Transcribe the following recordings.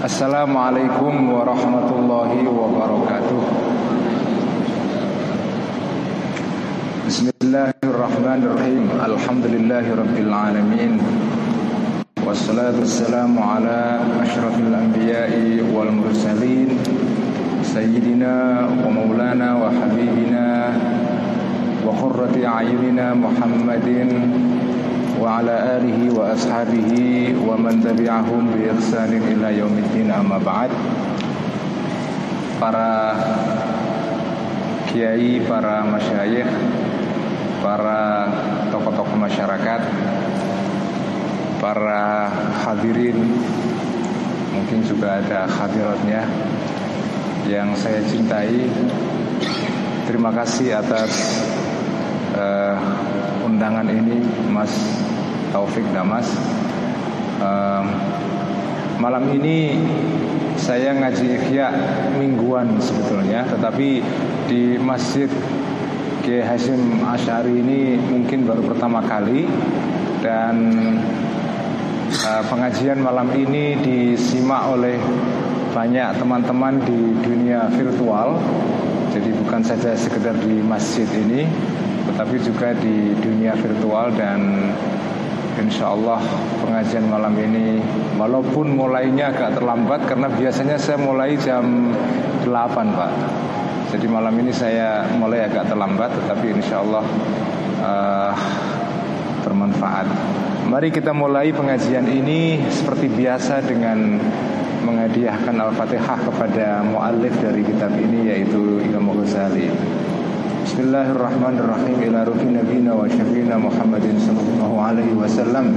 Assalamualaikum warahmatullahi wabarakatuh Bismillahirrahmanirrahim Alhamdulillahi rabbil alamin Wassalatu wassalamu ala ashrafil anbiya'i wal mursalin Sayyidina wa maulana wa habibina Wa khurrati a'yunina Muhammadin Wa ashabihi Wa man tabi'ahum bi ihsanin ila yaumiddin amma ba'd. Para kiai, para masyayikh Para tokoh-tokoh masyarakat Para hadirin Mungkin juga ada hadiratnya Yang saya cintai. Terima kasih atas uh, undangan ini Mas Taufik Damas. Uh, Malam ini saya ngaji ikhya mingguan sebetulnya Tetapi di Masjid Kiai Hasim Asyari ini mungkin baru pertama kali. Dan uh, pengajian malam ini disimak oleh banyak teman-teman di dunia virtual. Jadi bukan saja sekedar di masjid ini Tetapi juga di dunia virtual dan Insya Allah pengajian malam ini Walaupun mulainya agak terlambat Karena biasanya saya mulai jam 8 Pak. Jadi malam ini saya mulai agak terlambat Tetapi insya Allah uh, Bermanfaat. Mari kita mulai pengajian ini Seperti biasa dengan Menghadiahkan Al-Fatihah kepada muallif dari kitab ini Yaitu Imam Ghazali Bismillahirrahmanirrahim. Ila ruhi nabiyina wa syafiina Muhammadin sallallahu alaihi wasallam.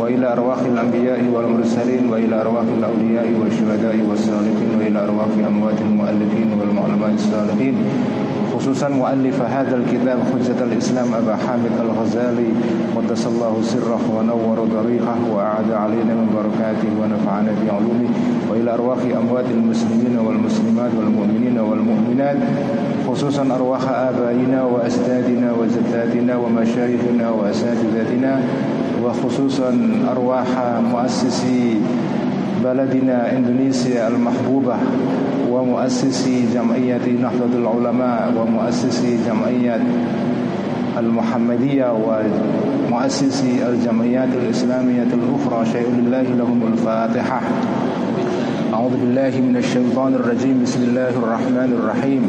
Wa ila arwahil anbiya'i wal mursalin. Wa ila arwahil awliya'i wa syuhada'i was salihin. Wa ila arwahil amwatil muallifin wal mu'allimais salihin. Khususan muallif hadzal kitab hujjatul islam Aba Hamid Al-Ghazali. Qaddasallahu sirrah wa nawwara dariqah wa a'ada إلى أرواح أموات المسلمين والمسلمات والمؤمنين والمؤمنات خصوصا أرواح آبائنا وأجدادنا وجداتنا ومشايخنا وأساتذتنا وخصوصا أرواح مؤسسي بلدنا إندونيسيا المحبوبة ومؤسسي جمعية نهضة العلماء ومؤسسي جمعية المحمدية ومؤسسي الجمعيات الإسلامية الأخرى شيء لله لهم الفاتحة. أعوذ بالله من الشيطان الرجيم. بسم الله الرحمن الرحيم.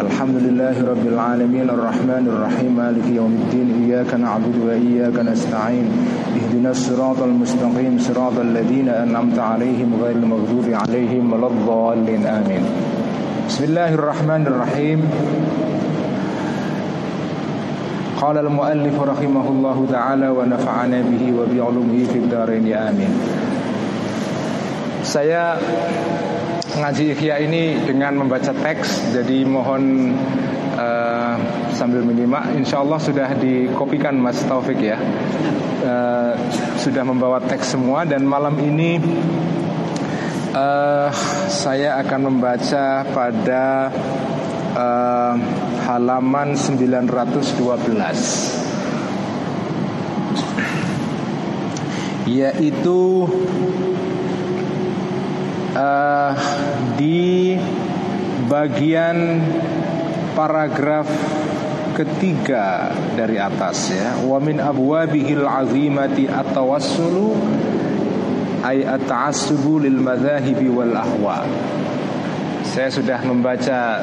الحمد لله رب العالمين. الرحمن الرحيم. مالك يوم الدين. إياك نعبد وإياك نستعين. اهدنا الصراط المستقيم. صراط الذين أنعمت عليهم غير المغضوب عليهم ولا الضالين. آمين. بسم الله الرحمن الرحيم. قال المؤلف رحمه الله تعالى ونفعنا به وبعلومه في الدارين. آمين. Saya ngaji ikhya ini dengan membaca teks Jadi mohon uh, sambil menyimak Insya Allah sudah dikopikan Mas Taufik ya. Uh, Sudah membawa teks semua Dan malam ini uh, Saya akan membaca pada uh, halaman 912 Yaitu uh, di bagian paragraf ketiga dari atas ya. Wa min abwabihil azimati at-tawassulu ay at-ta'assubu lil madhahibi wal ahwa. Saya sudah membaca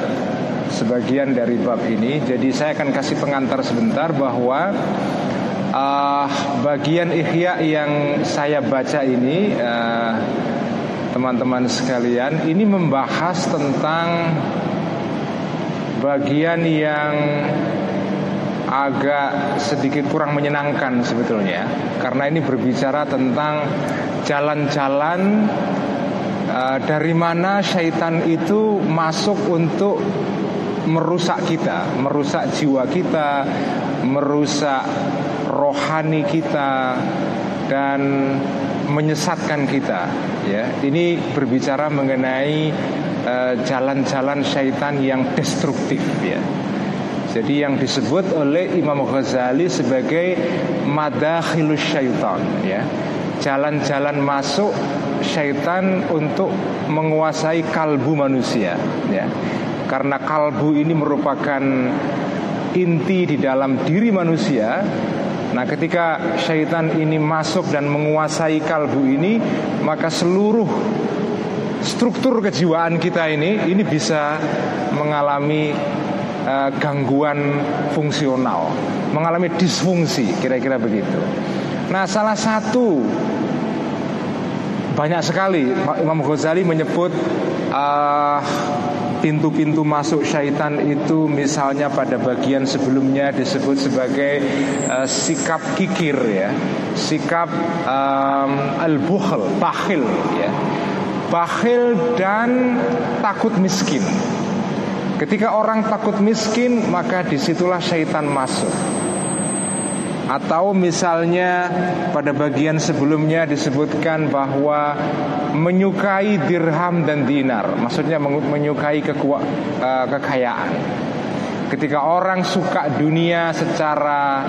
sebagian dari bab ini jadi saya akan kasih pengantar sebentar bahwa uh, bagian ihya yang saya baca ini uh, teman-teman sekalian ini membahas tentang bagian yang agak sedikit kurang menyenangkan sebetulnya. Karena ini berbicara tentang jalan-jalan uh, dari mana syaitan itu masuk untuk merusak kita, merusak jiwa kita, merusak rohani kita dan menyesatkan kita ya. Ini berbicara mengenai jalan-jalan uh, syaitan yang destruktif ya. Jadi yang disebut oleh Imam Ghazali sebagai madakhilus syaitan ya. Jalan-jalan masuk syaitan untuk menguasai kalbu manusia ya. Karena kalbu ini merupakan inti di dalam diri manusia Nah ketika syaitan ini masuk dan menguasai kalbu ini Maka seluruh struktur kejiwaan kita ini Ini bisa mengalami uh, gangguan fungsional Mengalami disfungsi kira-kira begitu. Nah salah satu banyak sekali Imam Ghazali menyebut uh, pintu-pintu masuk syaitan itu misalnya pada bagian sebelumnya disebut sebagai uh, sikap kikir ya. Sikap um, al-bukhl bakhil ya. Bakhil dan takut miskin. Ketika orang takut miskin maka di situlah syaitan masuk atau misalnya pada bagian sebelumnya disebutkan bahwa menyukai dirham dan dinar, maksudnya menyukai kekua, uh, kekayaan. Ketika orang suka dunia secara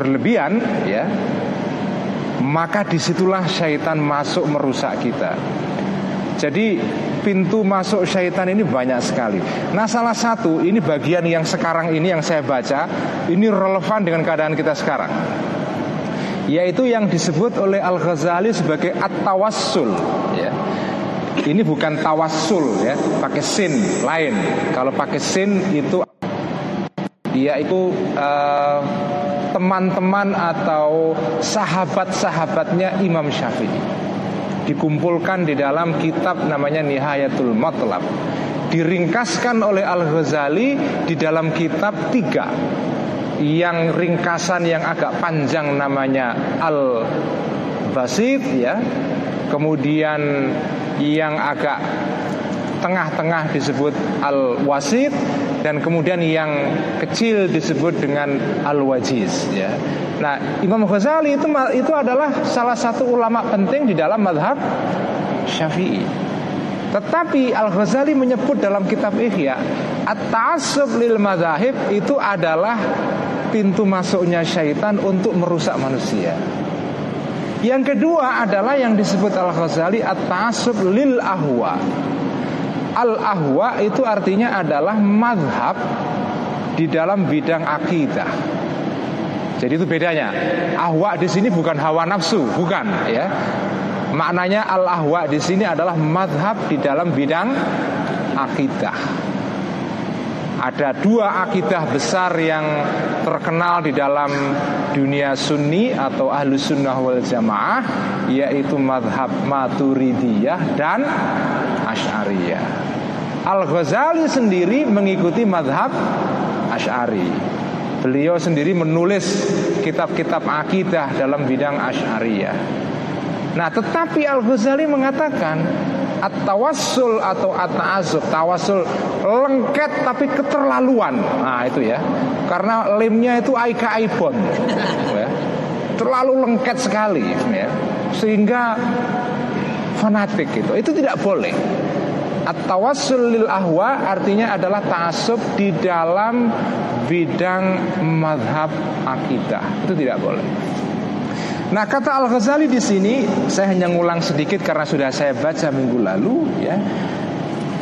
berlebihan, ya, maka di situlah syaitan masuk merusak kita. Jadi pintu masuk syaitan ini banyak sekali. Nah salah satu ini bagian yang sekarang ini yang saya baca ini relevan dengan keadaan kita sekarang. Yaitu yang disebut oleh Al Ghazali sebagai at-tawassul. Ya. Ini bukan tawassul ya, pakai sin lain. Kalau pakai sin itu dia itu uh, teman-teman atau sahabat-sahabatnya Imam Syafi'i dikumpulkan di dalam kitab namanya Nihayatul Matlab. Diringkaskan oleh Al-Ghazali di dalam kitab tiga. Yang ringkasan yang agak panjang namanya Al-Basit ya. Kemudian yang agak tengah-tengah disebut al-wasid dan kemudian yang kecil disebut dengan al-wajiz ya. Nah, Imam Ghazali itu itu adalah salah satu ulama penting di dalam madhab Syafi'i. Tetapi Al-Ghazali menyebut dalam kitab Ihya At-ta'assub lil madhahib itu adalah pintu masuknya syaitan untuk merusak manusia Yang kedua adalah yang disebut Al-Ghazali At-ta'assub lil ahwa Al-ahwa itu artinya adalah madhab di dalam bidang akidah. Jadi itu bedanya. Ahwa di sini bukan hawa nafsu, bukan ya. Maknanya al-ahwa di sini adalah madhab di dalam bidang akidah. Ada dua akidah besar yang terkenal di dalam dunia sunni atau ahlu sunnah wal jamaah Yaitu madhab maturidiyah dan asyariyah. Al-Ghazali sendiri mengikuti madhab asyari. Beliau sendiri menulis kitab-kitab akidah dalam bidang asyariyah. Nah tetapi Al-Ghazali mengatakan At-tawassul atau at-ta'azub Tawassul lengket tapi keterlaluan. Nah itu ya. Karena lemnya itu aika aibon. Ya. Terlalu lengket sekali ya. Sehingga fanatik gitu. Itu tidak boleh. At-tawassul lil ahwa artinya adalah ta'asub di dalam bidang madhab akidah. Itu tidak boleh Nah kata Al Ghazali di sini saya hanya ngulang sedikit karena sudah saya baca minggu lalu ya.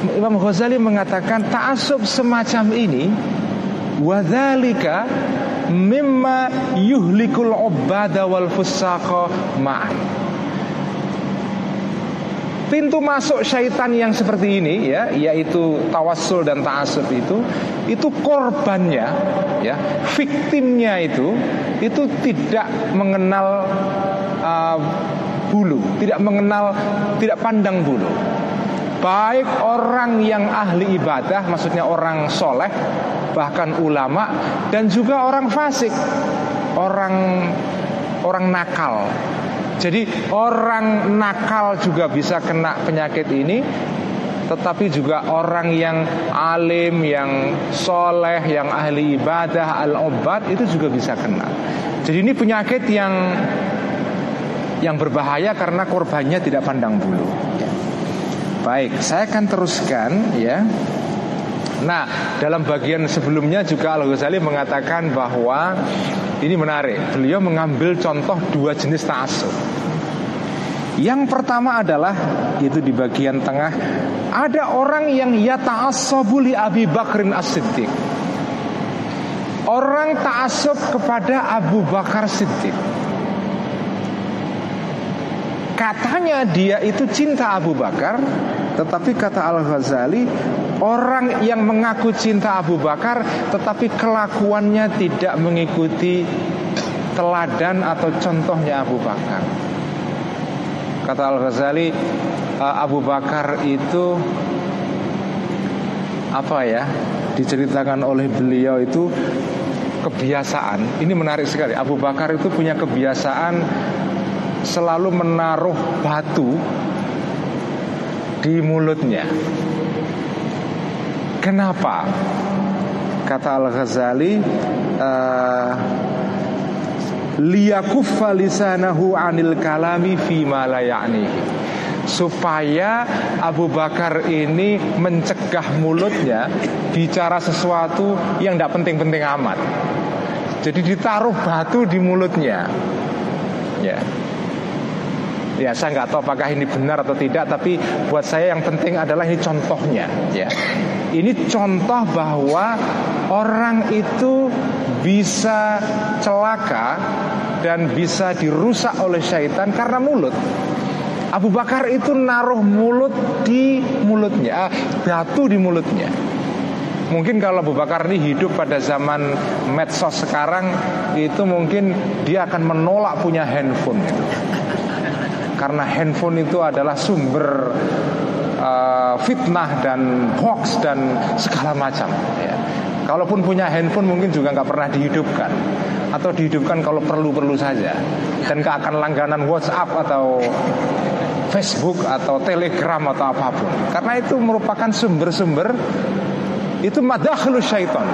Imam Ghazali mengatakan ta'asub semacam ini wadzalika mimma yuhlikul ubada wal fusaqa ma'an pintu masuk syaitan yang seperti ini ya yaitu tawassul dan ta'asub itu itu korbannya ya victimnya itu itu tidak mengenal uh, bulu tidak mengenal tidak pandang bulu. Baik orang yang ahli ibadah maksudnya orang soleh bahkan ulama dan juga orang fasik orang orang nakal jadi orang nakal juga bisa kena penyakit ini tetapi juga orang yang alim, yang soleh, yang ahli ibadah, al-obat itu juga bisa kena. Jadi ini penyakit yang yang berbahaya karena korbannya tidak pandang bulu. Baik, saya akan teruskan ya. Nah, dalam bagian sebelumnya juga Al-Ghazali mengatakan bahwa ini menarik. Beliau mengambil contoh dua jenis ta'assub. Yang pertama adalah itu di bagian tengah ada orang yang ya ta'assabu li Abi Bakrin As-Siddiq. Orang ta'assub kepada Abu Bakar Siddiq. Katanya dia itu cinta Abu Bakar, tetapi kata Al-Ghazali Orang yang mengaku cinta Abu Bakar Tetapi kelakuannya tidak mengikuti Teladan atau contohnya Abu Bakar. Kata Al-Ghazali eh, Abu Bakar itu Apa ya Diceritakan oleh beliau itu Kebiasaan. Ini menarik sekali. Abu Bakar itu punya kebiasaan Selalu menaruh batu Di mulutnya Kenapa? Kata Al-Ghazali uh, liyakuffa lisanahu anil kalami fi ma supaya Abu Bakar ini mencegah mulutnya bicara sesuatu yang tidak penting-penting amat. Jadi ditaruh batu di mulutnya. Ya. Ya saya nggak tahu apakah ini benar atau tidak Tapi buat saya yang penting adalah ini contohnya. Ya. Ini contoh bahwa orang itu bisa celaka dan bisa dirusak oleh syaitan karena mulut. Abu Bakar itu naruh mulut di mulutnya Batu di mulutnya. Mungkin kalau Abu Bakar ini hidup pada zaman medsos sekarang Itu mungkin dia akan menolak punya handphone karena handphone itu adalah sumber uh, fitnah dan hoax dan segala macam. Ya. Kalaupun punya handphone mungkin juga nggak pernah dihidupkan atau dihidupkan kalau perlu-perlu saja dan gak akan langganan WhatsApp atau Facebook atau Telegram atau apa pun. Karena itu merupakan sumber-sumber itu madakhlu syaitan.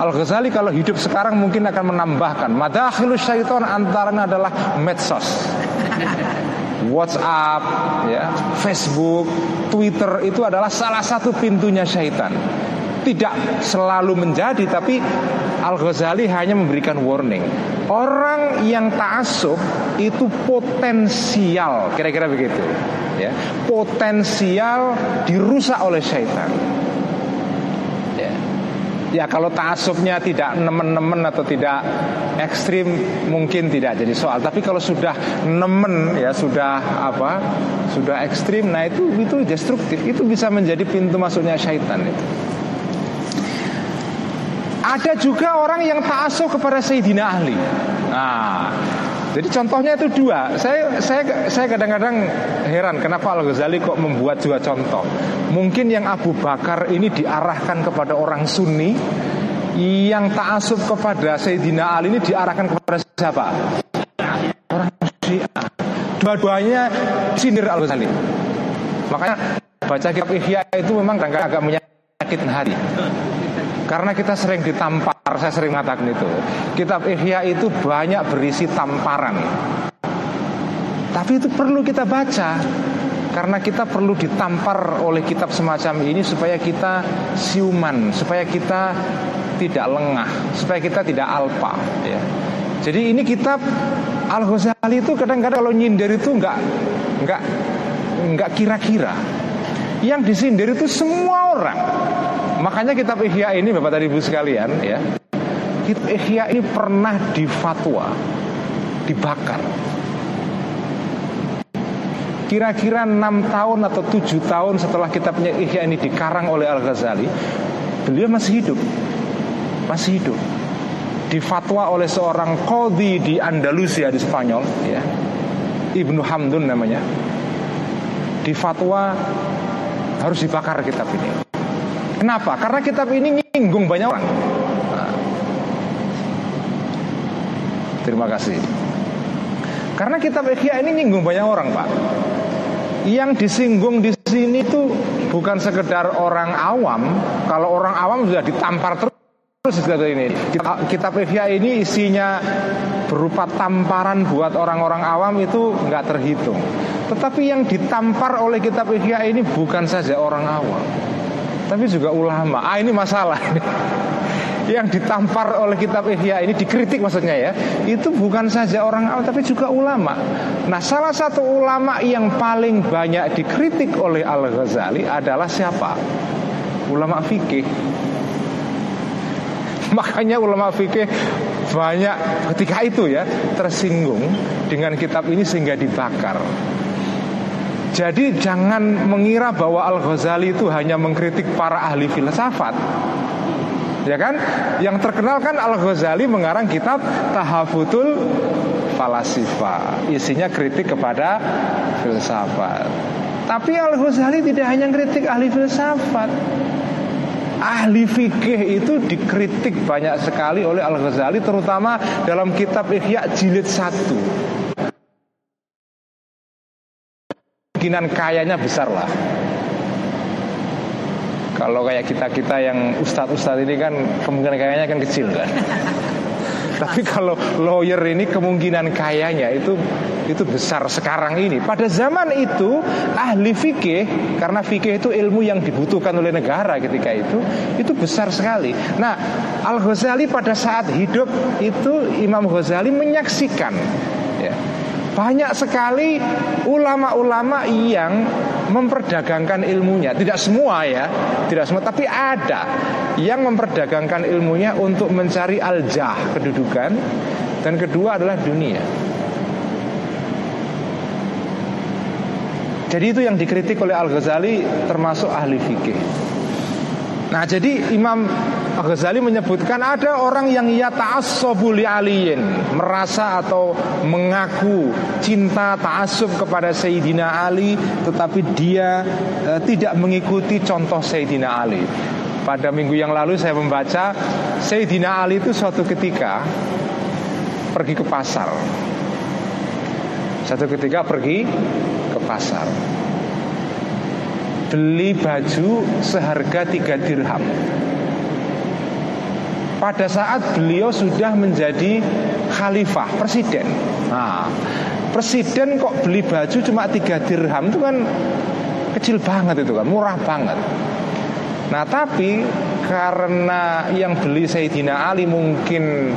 Al-Ghazali kalau hidup sekarang mungkin akan menambahkan madakhlu syaitan antaranya adalah medsos. WhatsApp, ya, Facebook, Twitter itu adalah salah satu pintunya syaitan. Tidak selalu menjadi, tapi Al Ghazali hanya memberikan warning. Orang yang ta'asub itu potensial, kira-kira begitu, ya, potensial dirusak oleh syaitan. Ya kalau ta'asubnya tidak nemen-nemen atau tidak ekstrim mungkin tidak jadi soal. Tapi kalau sudah nemen ya sudah apa sudah ekstrim, nah itu itu destruktif. Itu bisa menjadi pintu masuknya syaitan itu. Ada juga orang yang ta'asub kepada Sayyidina ahli. Nah, jadi contohnya itu dua. Saya saya saya kadang-kadang heran kenapa Al Ghazali kok membuat dua contoh. Mungkin yang Abu Bakar ini diarahkan kepada orang Sunni, yang taasub kepada Sayyidina Ali ini diarahkan kepada siapa? Orang Syiah. Dua-duanya sindir Al Ghazali. Makanya baca kitab Ihya itu memang agak agak menyakitkan hati. Karena kita sering ditampar, saya sering mengatakan itu. Kitab Ihya itu banyak berisi tamparan. Tapi itu perlu kita baca karena kita perlu ditampar oleh kitab semacam ini supaya kita siuman, supaya kita tidak lengah, supaya kita tidak alpa. Ya. Jadi ini kitab Al Ghazali itu kadang-kadang kalau nyindir itu nggak nggak nggak kira-kira. Yang disindir itu semua orang. Makanya kitab Ihya ini Bapak dan Ibu sekalian ya. Kitab Ihya ini pernah difatwa dibakar. Kira-kira enam tahun atau tujuh tahun setelah kitabnya Ihya ini dikarang oleh Al-Ghazali Beliau masih hidup Masih hidup Difatwa oleh seorang kodi di Andalusia di Spanyol ya. Ibnu Hamdun namanya Difatwa harus dibakar kitab ini Kenapa? Karena kitab ini nyinggung banyak orang. Terima kasih. Karena kitab Ikhya ini nyinggung banyak orang, Pak. Yang disinggung di sini itu bukan sekedar orang awam. Kalau orang awam sudah ditampar terus terus ini. Kitab, kitab Ikhya ini isinya berupa tamparan buat orang-orang awam itu nggak terhitung. Tetapi yang ditampar oleh kitab Ikhya ini bukan saja orang awam tapi juga ulama. Ah ini masalah. yang ditampar oleh kitab Ihya ini dikritik maksudnya ya. Itu bukan saja orang awam tapi juga ulama. Nah salah satu ulama yang paling banyak dikritik oleh Al Ghazali adalah siapa? Ulama fikih. Makanya ulama fikih banyak ketika itu ya tersinggung dengan kitab ini sehingga dibakar jadi jangan mengira bahwa Al Ghazali itu hanya mengkritik para ahli filsafat. Ya kan? Yang terkenal kan Al-Ghazali mengarang kitab Tahafutul Falasifa. Isinya kritik kepada filsafat. Tapi Al-Ghazali tidak hanya kritik ahli filsafat. Ahli fikih itu dikritik banyak sekali oleh Al-Ghazali Terutama dalam kitab Ihya jilid 1 Kemungkinan kayanya besar lah kalau kayak kita-kita yang ustadz-ustadz ini kan kemungkinan kayaknya kan kecil kan. Tapi kalau lawyer ini kemungkinan kayanya itu itu besar sekarang ini. Pada zaman itu ahli fikih karena fikih itu ilmu yang dibutuhkan oleh negara ketika itu itu besar sekali. Nah, Al Ghazali pada saat hidup itu Imam Ghazali menyaksikan ya, banyak sekali ulama-ulama yang memperdagangkan ilmunya. Tidak semua ya, tidak semua, tapi ada yang memperdagangkan ilmunya untuk mencari aljah kedudukan dan kedua adalah dunia. Jadi itu yang dikritik oleh Al Ghazali termasuk ahli fikih. Nah jadi Imam Ghazali menyebutkan ada orang yang ia ta'assobu aliyin Merasa atau mengaku cinta ta'assub kepada Sayyidina Ali Tetapi dia e, tidak mengikuti contoh Sayyidina Ali. Pada minggu yang lalu saya membaca Sayyidina Ali itu suatu ketika pergi ke pasar. Satu ketika pergi ke pasar beli baju seharga tiga dirham. Pada saat beliau sudah menjadi khalifah presiden. Nah presiden kok beli baju cuma tiga dirham itu kan kecil banget itu kan murah banget. Nah tapi karena yang beli Sayyidina Ali mungkin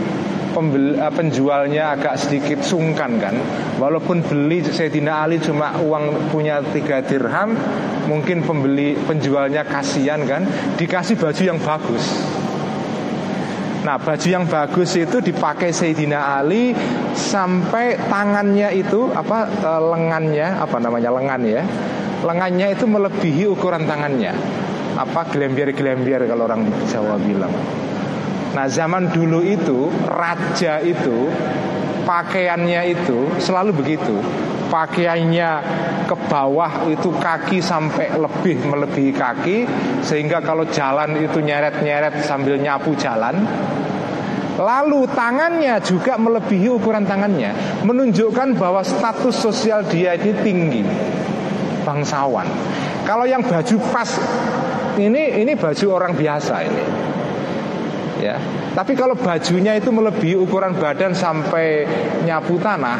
pembeli, eh, penjualnya agak sedikit sungkan kan? Walaupun beli Sayyidina Ali cuma uang punya tiga dirham Mungkin pembeli penjualnya kasihan kan? Dikasih baju yang bagus. Nah baju yang bagus itu dipakai Sayyidina Ali Sampai tangannya itu apa eh, lengannya Apa namanya lengan ya? Lengannya itu melebihi ukuran tangannya. Apa gelembiar-gelembiar kalau orang Jawa bilang Nah zaman dulu itu raja itu pakaiannya itu selalu begitu. Pakaiannya ke bawah itu kaki sampai lebih melebihi kaki sehingga kalau jalan itu nyeret-nyeret sambil nyapu jalan. Lalu tangannya juga melebihi ukuran tangannya Menunjukkan bahwa status sosial dia ini tinggi Bangsawan. Kalau yang baju pas Ini ini baju orang biasa ini ya. Tapi kalau bajunya itu melebihi ukuran badan sampai nyapu tanah,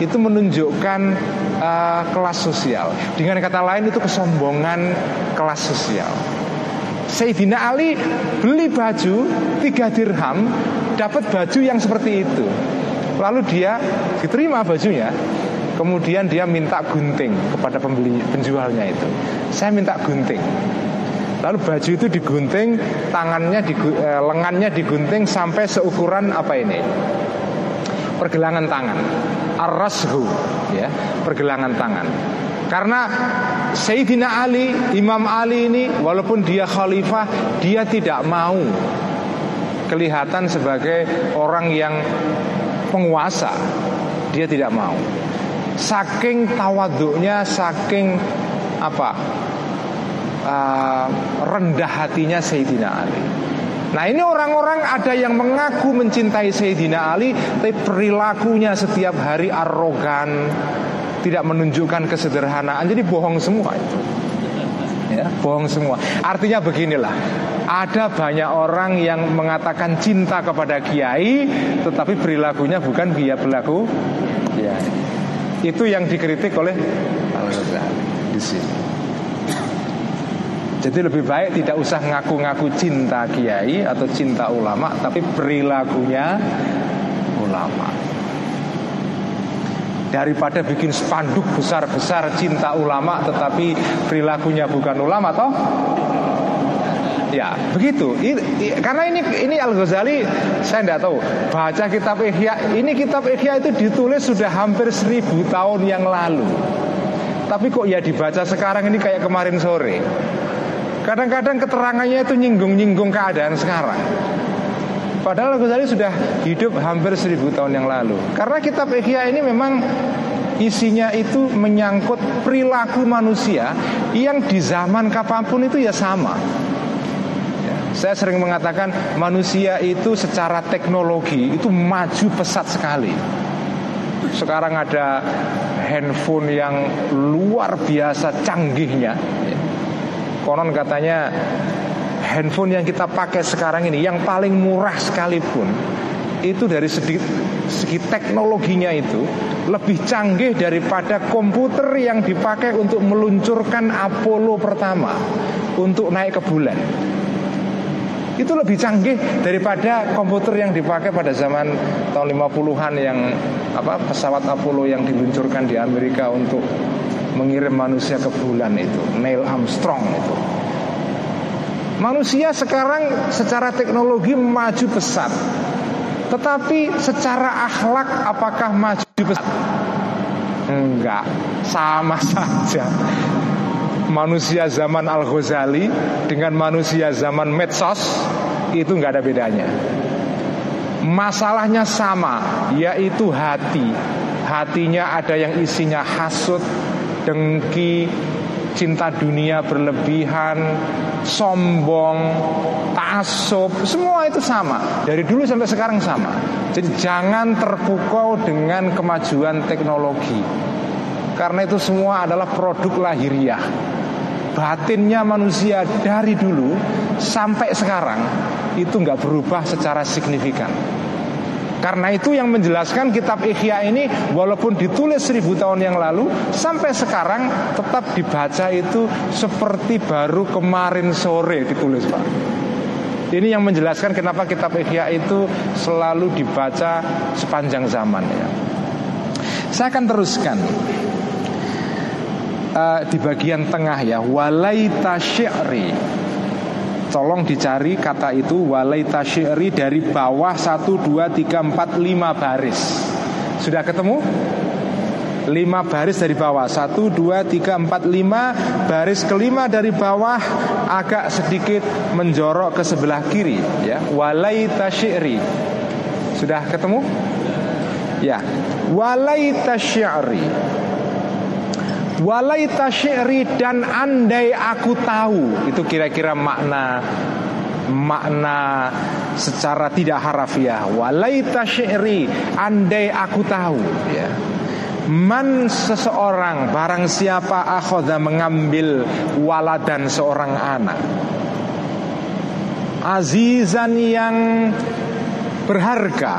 itu menunjukkan uh, kelas sosial. Dengan kata lain itu kesombongan kelas sosial. Sayyidina Ali beli baju tiga dirham, dapat baju yang seperti itu. Lalu dia diterima bajunya, Kemudian dia minta gunting kepada pembeli penjualnya itu. Saya minta gunting. Lalu baju itu digunting, tangannya di, eh, lengannya digunting sampai seukuran apa ini? Pergelangan tangan. Ar-rashu, ya, pergelangan tangan. Karena Sayyidina Ali, Imam Ali ini walaupun dia khalifah, dia tidak mau kelihatan sebagai orang yang penguasa. Dia tidak mau. Saking tawaduknya, saking apa? Uh, rendah hatinya Sayyidina Ali. Nah ini orang-orang ada yang mengaku mencintai Sayyidina Ali Tapi perilakunya setiap hari arogan Tidak menunjukkan kesederhanaan Jadi bohong semua itu ya, Bohong semua Artinya beginilah Ada banyak orang yang mengatakan cinta kepada kiai Tetapi perilakunya bukan dia berlaku ya. Itu yang dikritik oleh Al-Ghazali di sini Jadi lebih baik tidak usah ngaku-ngaku cinta kiai atau cinta ulama, tapi perilakunya ulama. Daripada bikin spanduk besar-besar cinta ulama tetapi perilakunya bukan ulama toh? Ya, begitu. Ini, karena ini ini Al Ghazali saya tidak tahu. Baca kitab Ihya, ini kitab Ihya itu ditulis sudah hampir seribu tahun yang lalu. Tapi kok ya dibaca sekarang ini kayak kemarin sore. Kadang-kadang keterangannya itu nyinggung-nyinggung keadaan sekarang. Padahal Al Ghazali sudah hidup hampir seribu tahun yang lalu. Karena kitab Ihya ini memang isinya itu menyangkut perilaku manusia yang di zaman kapan pun itu ya sama. Saya sering mengatakan manusia itu secara teknologi itu maju pesat sekali. Sekarang ada handphone yang luar biasa canggihnya. Konon katanya handphone yang kita pakai sekarang ini yang paling murah sekalipun itu dari segi, segi teknologinya itu lebih canggih daripada komputer yang dipakai untuk meluncurkan Apollo pertama untuk naik ke bulan. Itu lebih canggih daripada komputer yang dipakai pada zaman tahun 50-an yang apa pesawat Apollo yang diluncurkan di Amerika untuk mengirim manusia ke bulan itu, Neil Armstrong itu. Manusia sekarang secara teknologi maju pesat. Tetapi secara akhlak apakah maju pesat? Enggak, sama saja manusia zaman Al-Ghazali dengan manusia zaman medsos itu nggak ada bedanya. Masalahnya sama, yaitu hati. Hatinya ada yang isinya hasut, dengki, cinta dunia berlebihan, sombong, taasub, semua itu sama. Dari dulu sampai sekarang sama. Jadi jangan terpukau dengan kemajuan teknologi. Karena itu semua adalah produk lahiriah batinnya manusia dari dulu sampai sekarang itu nggak berubah secara signifikan. Karena itu yang menjelaskan kitab Ikhya ini walaupun ditulis seribu tahun yang lalu sampai sekarang tetap dibaca itu seperti baru kemarin sore ditulis Pak. Ini yang menjelaskan kenapa kitab Ikhya itu selalu dibaca sepanjang zaman ya. Saya akan teruskan uh, di bagian tengah ya walaita syi'ri Tolong dicari kata itu walaita syi'ri dari bawah 1, 2, 3, 4, 5 baris. Sudah ketemu? 5 baris dari bawah. 1, 2, 3, 4, 5 Baris kelima dari bawah Agak sedikit menjorok ke sebelah kiri ya. Walaita syi'ri. Sudah ketemu? Ya. Walaita syi'ri Walai tasyiri dan andai aku tahu. Itu kira-kira makna Makna secara tidak harafiah. Walai tasyiri andai aku tahu. Ya. Man seseorang barang siapa akhoda mengambil waladan seorang anak. Azizan yang berharga.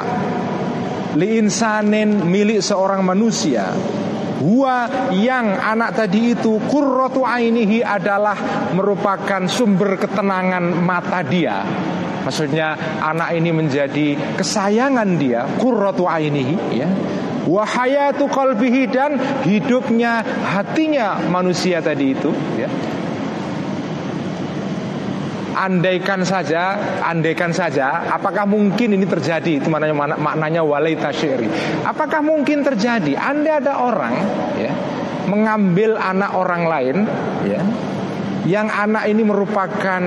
Li insanin milik seorang manusia Huwa yang anak tadi itu kurrotu ainihi adalah merupakan sumber ketenangan mata dia. Maksudnya anak ini menjadi kesayangan dia Kurrotu ainihi ya. Wahayatu kalbihi dan hidupnya hatinya manusia tadi itu ya andaikan saja, andaikan saja, apakah mungkin ini terjadi? Itu maknanya maknanya walai tasyiri. Apakah mungkin terjadi? Anda ada orang ya mengambil anak orang lain ya yang anak ini merupakan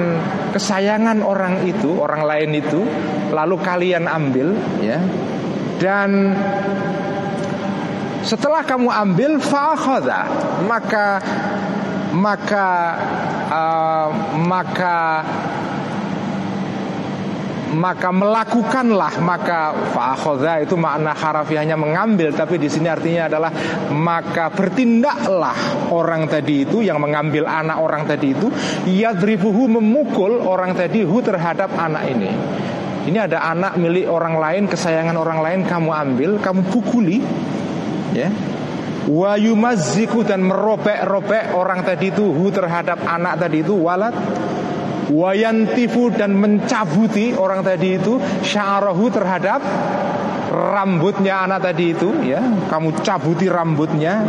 kesayangan orang itu, orang lain itu, lalu kalian ambil ya. Dan setelah kamu ambil fa'akhadha maka maka uh, maka maka melakukanlah maka fa'akhadha itu makna harafiahnya mengambil tapi di sini artinya adalah maka bertindaklah orang tadi itu yang mengambil anak orang tadi itu yadribuhu memukul orang tadi hu terhadap anak ini. Ini ada anak milik orang lain kesayangan orang lain kamu ambil kamu pukuli ya wa yumazziku dan merobek-robek orang tadi itu hu terhadap anak tadi itu walad. Wayantifu dan mencabuti orang tadi itu sya'arahu terhadap rambutnya anak tadi itu ya. Kamu cabuti rambutnya.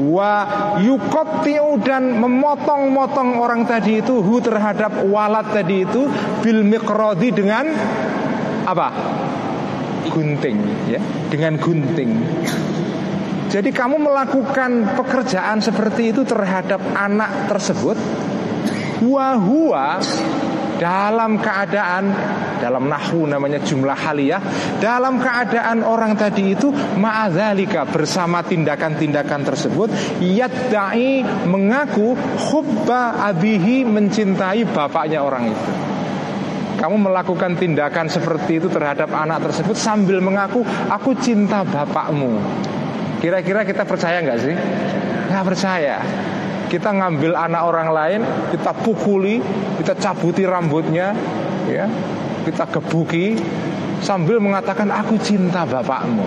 Wa yukotiu dan memotong-motong orang tadi itu hu terhadap walad tadi itu bil mikrodi dengan apa? Gunting ya. Dengan gunting jadi kamu melakukan pekerjaan seperti itu terhadap anak tersebut? Wahua dalam keadaan dalam nahu namanya jumlah haliyah dalam keadaan orang tadi itu ma'adzalika bersama tindakan-tindakan tersebut yadda'i mengaku hubba abihi mencintai bapaknya orang itu. Kamu melakukan tindakan seperti itu terhadap anak tersebut sambil mengaku aku cinta bapakmu Kira-kira kita percaya nggak sih? Nggak percaya. Kita ngambil anak orang lain, kita pukuli, kita cabuti rambutnya, ya, kita gebuki sambil mengatakan aku cinta bapakmu.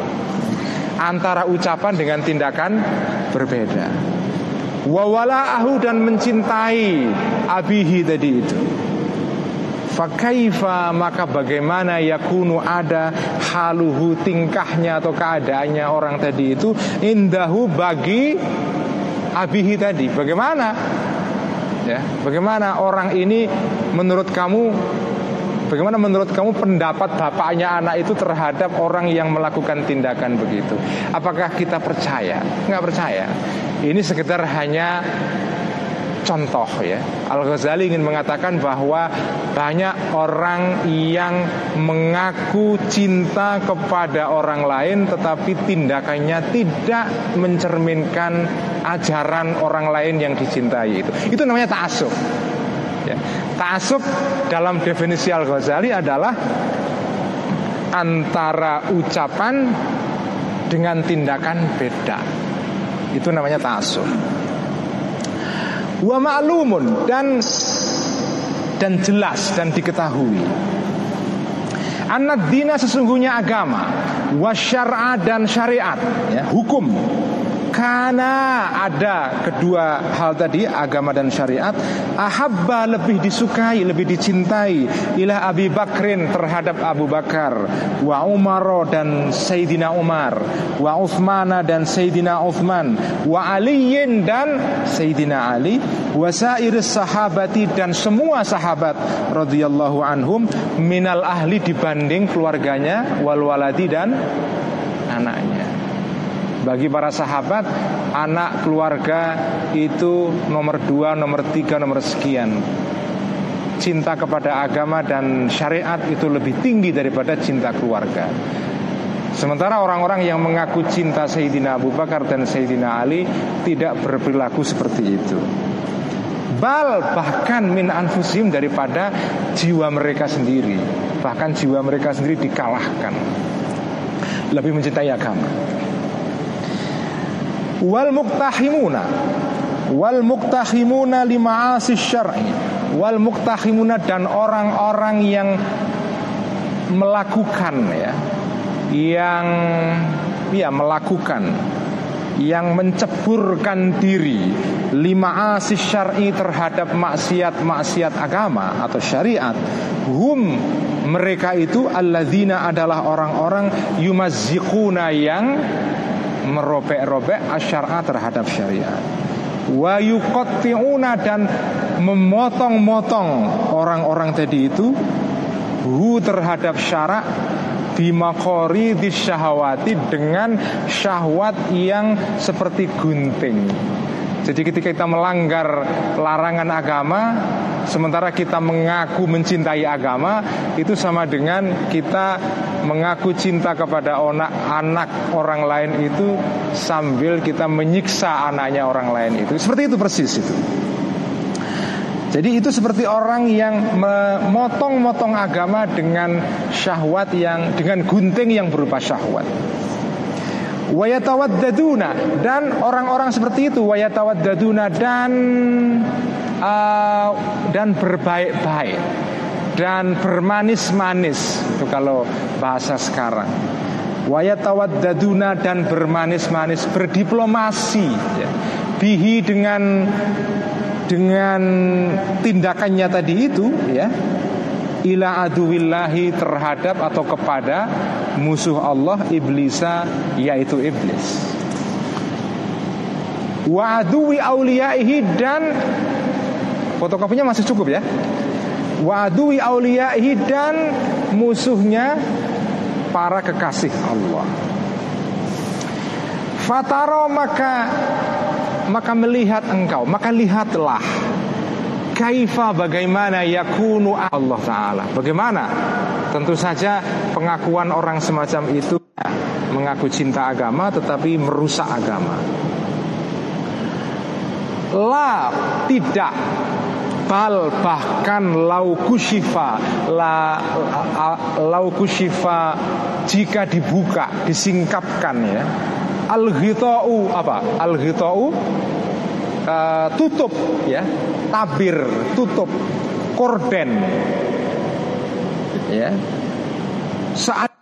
Antara ucapan dengan tindakan berbeda. Wawala'ahu dan mencintai abihi tadi itu. Fakaifa maka bagaimana yakunu ada haluhu tingkahnya atau keadaannya orang tadi itu indahu bagi abihi tadi. Bagaimana? Ya, bagaimana orang ini menurut kamu Bagaimana menurut kamu pendapat bapaknya anak itu terhadap orang yang melakukan tindakan begitu? Apakah kita percaya? Enggak percaya. Ini sekedar hanya contoh ya. Al Ghazali ingin mengatakan bahwa banyak orang yang mengaku cinta kepada orang lain tetapi tindakannya tidak mencerminkan ajaran orang lain yang dicintai itu. Itu namanya ta'assub. Ya. Ta'assub dalam definisi Al Ghazali adalah antara ucapan dengan tindakan beda. Itu namanya ta'assub wa ma'lumun. Dan dan jelas dan diketahui. Anak dina sesungguhnya agama. Wasyar'a dan syariat. Ya, Hukum karena ada kedua hal tadi agama dan syariat ahabba lebih disukai lebih dicintai ilah Abi Bakrin terhadap Abu Bakar wa Umar dan Sayyidina Umar wa Uthmana dan Sayyidina Uthman wa Aliyin dan Sayyidina Ali wa sairis sahabati dan semua sahabat radhiyallahu anhum minal ahli dibanding keluarganya wal waladi dan anaknya bagi para sahabat Anak keluarga itu nomor dua, nomor tiga, nomor sekian. Cinta kepada agama dan syariat itu lebih tinggi daripada cinta keluarga. Sementara orang-orang yang mengaku cinta Sayyidina Abu Bakar dan Sayyidina Ali Tidak berperilaku seperti itu. Bal bahkan min anfusim daripada jiwa mereka sendiri. Bahkan jiwa mereka sendiri dikalahkan. Lebih mencintai agama wal muktahimuna wal muktahimuna lima asis syar'i. Wal muktahimuna dan orang-orang yang melakukan ya. Yang ya melakukan. Yang menceburkan diri lima asis syar'i terhadap maksiat-maksiat agama atau syariat. Hum mereka itu alladzina adalah orang-orang yumazzikuna yang merobek-robek asyara terhadap syariat wa yuqatti'una dan memotong-motong orang-orang tadi itu hu terhadap syarak bimakori syahwati dengan syahwat yang seperti gunting jadi ketika kita melanggar larangan agama Sementara kita mengaku mencintai agama Itu sama dengan kita mengaku cinta kepada anak, anak orang lain itu Sambil kita menyiksa anaknya orang lain itu. Seperti itu persis itu. Jadi itu seperti orang yang memotong-motong agama dengan syahwat yang dengan gunting yang berupa syahwat wayatawaddaduna. Dan orang-orang seperti itu wayatawaddaduna dan uh, dan berbaik-baik. Dan bermanis-manis. Itu kalau bahasa sekarang. Wayatawaddaduna dan bermanis-manis. Berdiplomasi. Ya. Bihi dengan dengan tindakannya tadi itu ya. Ila aduwillahi terhadap atau kepada musuh Allah iblisa yaitu iblis. Wa aduwi auliyaihi dan fotokopinya masih cukup ya. Wa aduwi auliyaihi dan musuhnya para kekasih Allah. Fataro maka maka melihat engkau maka lihatlah kaifa bagaimana yakunu Allah taala. Bagaimana? Tentu saja pengakuan orang semacam itu mengaku cinta agama tetapi merusak agama. La tidak bal bahkan lau kushifa la lau kushifa jika dibuka disingkapkan ya al apa al uh, tutup ya. Tabir tutup. Korden. Ya. Saat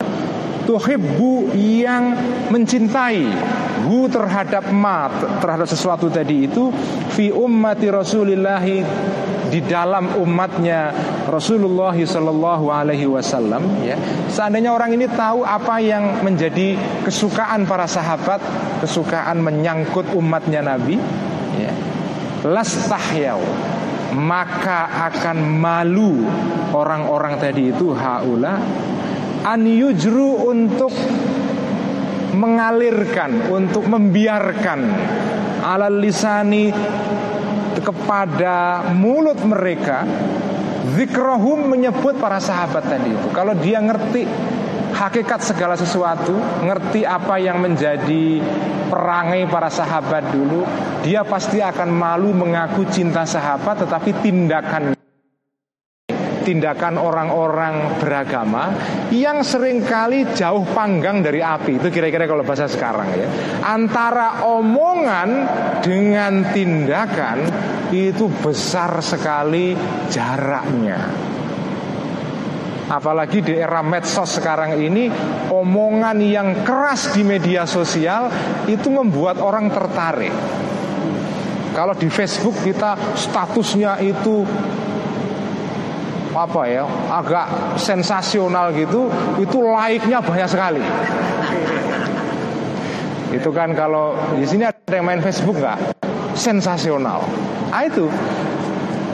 tuhibbu yang mencintai hu terhadap ma terhadap sesuatu tadi itu fi ummati Rasulillah di dalam umatnya Rasulullah Sallallahu Alaihi Wasallam ya. Seandainya orang ini tahu apa yang menjadi kesukaan para sahabat kesukaan menyangkut umatnya Nabi ya. Lastahyau maka akan malu orang-orang tadi itu haula an yujru untuk mengalirkan untuk membiarkan alal lisani kepada mulut mereka zikrohum menyebut para sahabat tadi itu. Kalau dia ngerti hakikat segala sesuatu, ngerti apa yang menjadi perangai para sahabat dulu, dia pasti akan malu mengaku cinta sahabat tetapi tindakan tindakan orang-orang beragama yang sering kali jauh panggang dari api. Itu kira-kira kalau bahasa sekarang ya. Antara omongan dengan tindakan itu besar sekali jaraknya Apalagi di era medsos sekarang ini Omongan yang keras di media sosial Itu membuat orang tertarik. Kalau di Facebook kita statusnya itu apa ya agak sensasional gitu itu like-nya banyak sekali. Itu kan kalau di sini ada yang main Facebook nggak? Sensasional. Ah itu.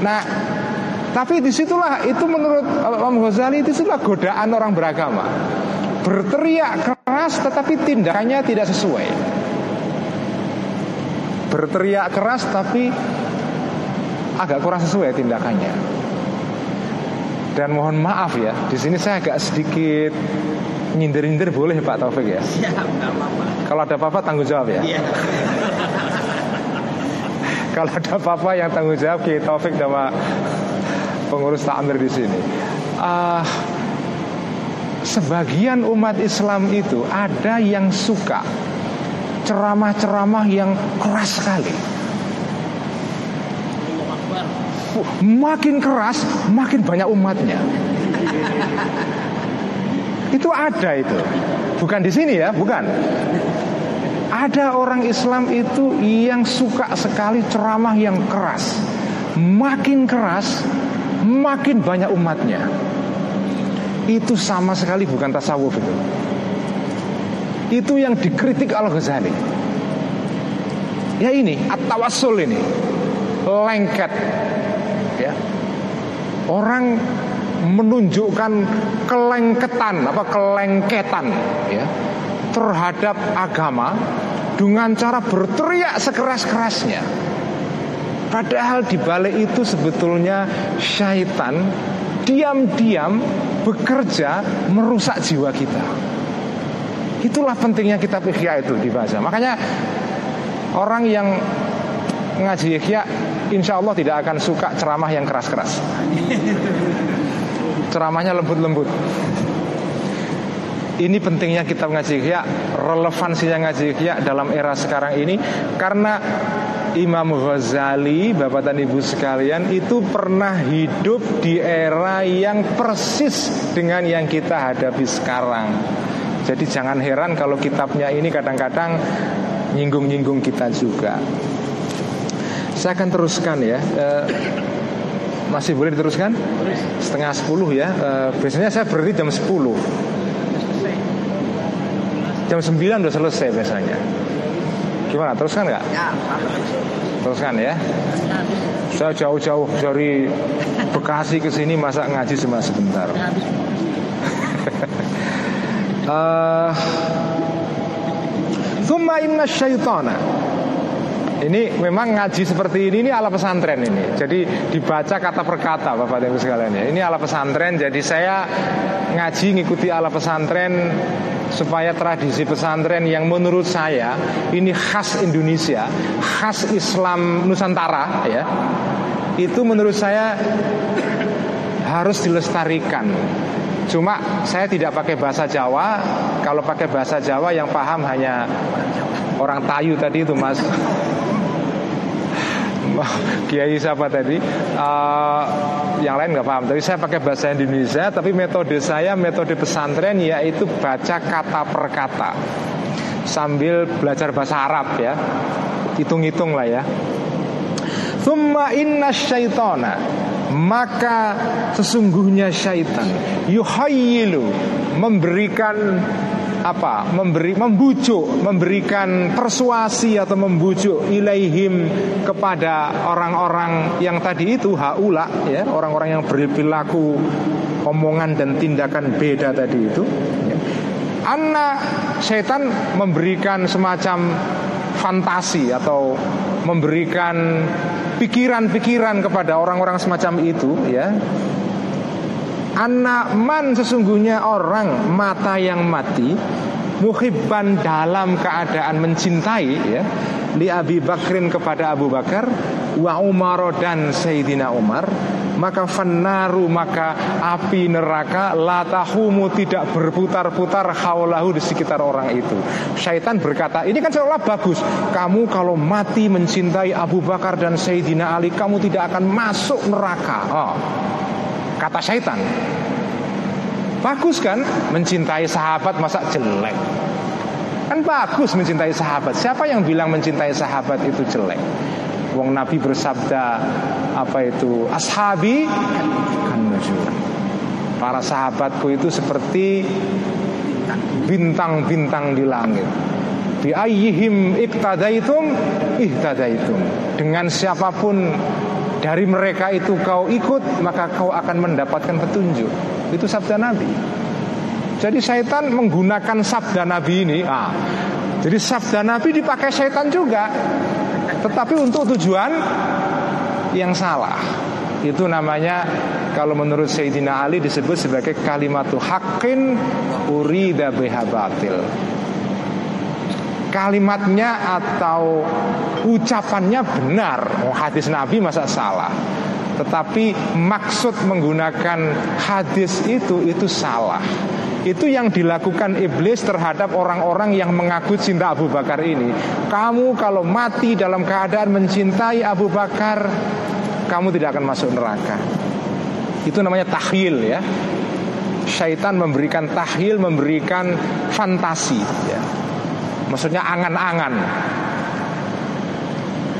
Nah tapi di situlah itu menurut Imam Ghazali itu di situlah godaan orang beragama. Berteriak keras tetapi tindakannya tidak sesuai. Berteriak keras tapi agak kurang sesuai tindakannya. Dan mohon maaf ya, di sini saya agak sedikit nyindir-nyindir boleh Pak Taufik ya? Apa-apa. Kalau ada apa-apa tanggung jawab ya. Iya. Kalau ada apa-apa yang tanggung jawab kita Taufik sama pengurus takmir di sini. Uh, sebagian umat Islam itu ada yang suka ceramah-ceramah yang keras sekali. Makin keras, makin banyak umatnya. itu ada itu. Bukan di sini ya, bukan. Ada orang Islam itu yang suka sekali ceramah yang keras. Makin keras, makin banyak umatnya. Itu sama sekali bukan tasawuf itu. Itu yang dikritik Al-Ghazali. Ya ini, at-tawassul ini. Lengket. Ya. Orang menunjukkan kelengketan apa kelengketan ya terhadap agama dengan cara berteriak sekeras-kerasnya Padahal di balik itu sebetulnya syaitan diam-diam bekerja merusak jiwa kita. Itulah pentingnya kitab Ikhya itu dibaca. Makanya orang yang ngaji Ikhya insya Allah tidak akan suka ceramah yang keras-keras. Ceramahnya lembut-lembut. Ini pentingnya kitab ngaji Ikhya, relevansinya ngaji Ikhya dalam era sekarang ini karena Imam Ghazali, Bapak dan Ibu sekalian, itu pernah hidup di era yang persis dengan yang kita hadapi sekarang. Jadi jangan heran kalau kitabnya ini kadang-kadang nyinggung-nyinggung kita juga. Saya akan teruskan ya. E, masih boleh diteruskan? Setengah sepuluh ya. E, biasanya saya berhenti jam sepuluh. Jam sembilan udah selesai biasanya. Gimana? Teruskan nggak? Ya, teruskan ya. Saya jauh-jauh dari Bekasi ke sini masa ngaji cuma sebentar. uh, inna syaitana ini memang ngaji seperti ini ini ala pesantren ini. Jadi dibaca kata per kata Bapak Ibu sekalian ya. Ini ala pesantren. Jadi saya ngaji ngikuti ala pesantren supaya tradisi pesantren yang menurut saya ini khas Indonesia, khas Islam Nusantara ya. Itu menurut saya harus dilestarikan. Cuma saya tidak pakai bahasa Jawa. Kalau pakai bahasa Jawa yang paham hanya orang Tayu tadi itu Mas Kiai siapa tadi? Uh, Yang lain nggak paham. Tapi saya pakai bahasa Indonesia Tapi metode saya metode pesantren Yaitu baca kata per kata. Sambil belajar bahasa Arab ya. Hitung-hitung lah ya. Thumma inna syaitana maka sesungguhnya syaitan yuhayyilu memberikan apa memberi membujuk memberikan persuasi atau membujuk ilaihim kepada orang-orang yang tadi itu haula ya orang-orang yang berperilaku omongan dan tindakan beda tadi itu ya. Anna setan memberikan semacam fantasi atau memberikan pikiran-pikiran kepada orang-orang semacam itu ya Anak man sesungguhnya orang mata yang mati Muhibban dalam keadaan mencintai ya Li Abi Bakrin kepada Abu Bakar Wa Umar dan Sayyidina Umar Maka fannaru maka api neraka Latahumu tidak berputar-putar Haulahu di sekitar orang itu. Syaitan berkata ini kan seolah bagus. Kamu kalau mati mencintai Abu Bakar dan Sayyidina Ali Kamu tidak akan masuk neraka. Oh kata syaitan. Bagus kan mencintai sahabat masa jelek? Kan bagus mencintai sahabat. Siapa yang bilang mencintai sahabat itu jelek? Wong Nabi bersabda apa itu ashabi kan Para sahabatku itu seperti bintang-bintang di langit. Bi ayyihim iktadaitum ihtadaitum. Dengan siapa pun dari mereka itu kau ikut maka kau akan mendapatkan petunjuk. Itu sabda Nabi. Jadi syaitan menggunakan sabda Nabi ini ah, jadi sabda Nabi dipakai syaitan juga. Tetapi untuk tujuan yang salah. Itu namanya kalau menurut Sayyidina Ali disebut sebagai kalimatu haqqin urida batil kalimatnya atau ucapannya benar. Oh, hadis Nabi masa salah. Tetapi maksud menggunakan hadis itu itu salah. Itu yang dilakukan iblis terhadap orang-orang yang mengaku cinta Abu Bakar ini. Kamu kalau mati dalam keadaan mencintai Abu Bakar, kamu tidak akan masuk neraka. Itu namanya tahyil ya. Syaitan memberikan tahyil, memberikan fantasi ya. Maksudnya angan-angan.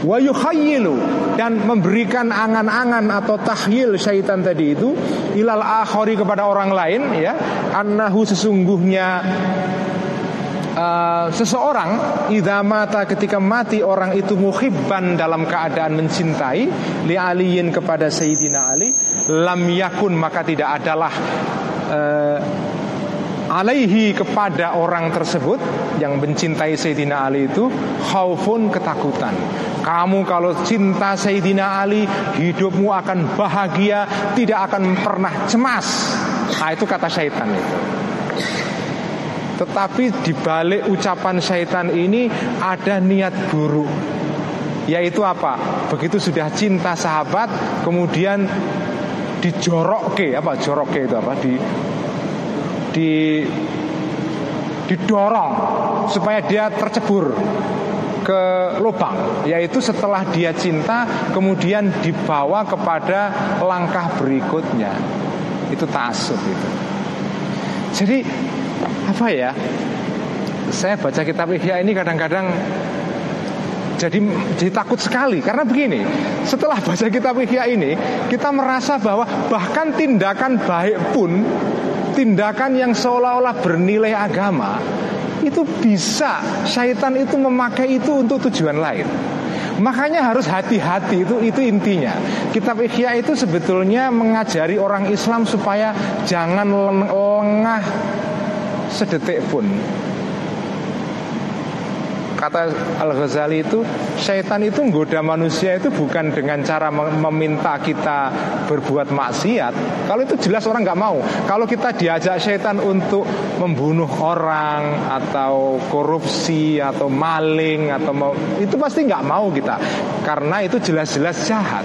Wa dan memberikan angan-angan atau tahyil syaitan tadi itu ilal akhori kepada orang lain ya. Annahu sesungguhnya Uh, seseorang idza mata ketika mati orang itu muhibban dalam keadaan mencintai li aliyin kepada Sayyidina Ali lam yakun maka tidak adalah uh, alaihi kepada orang tersebut yang mencintai Sayyidina Ali itu khaufun ketakutan. Kamu kalau cinta Sayyidina Ali hidupmu akan bahagia, tidak akan pernah cemas. Nah, itu kata syaitan itu. Tetapi di balik ucapan syaitan ini ada niat buruk. Yaitu apa? Begitu sudah cinta sahabat, kemudian dijorokke apa jorokke itu apa di di didorong supaya dia tercebur ke lubang yaitu setelah dia cinta kemudian dibawa kepada langkah berikutnya. Itu tasuk itu. Jadi apa ya? Saya baca kitab Ihya ini kadang-kadang jadi jadi takut sekali. Karena begini setelah baca kitab Ihya ini kita merasa bahwa bahkan tindakan baik pun tindakan yang seolah-olah bernilai agama itu bisa syaitan itu memakai itu untuk tujuan lain Makanya harus hati-hati itu itu intinya. Kitab Ihya itu sebetulnya mengajari orang Islam supaya jangan lengah sedetik pun kata Al Ghazali itu syaitan itu menggoda manusia itu bukan dengan cara meminta kita berbuat maksiat. Kalau itu jelas orang nggak mau. Kalau kita diajak syaitan untuk membunuh orang atau korupsi atau maling atau mau, itu pasti nggak mau kita karena itu jelas-jelas jahat.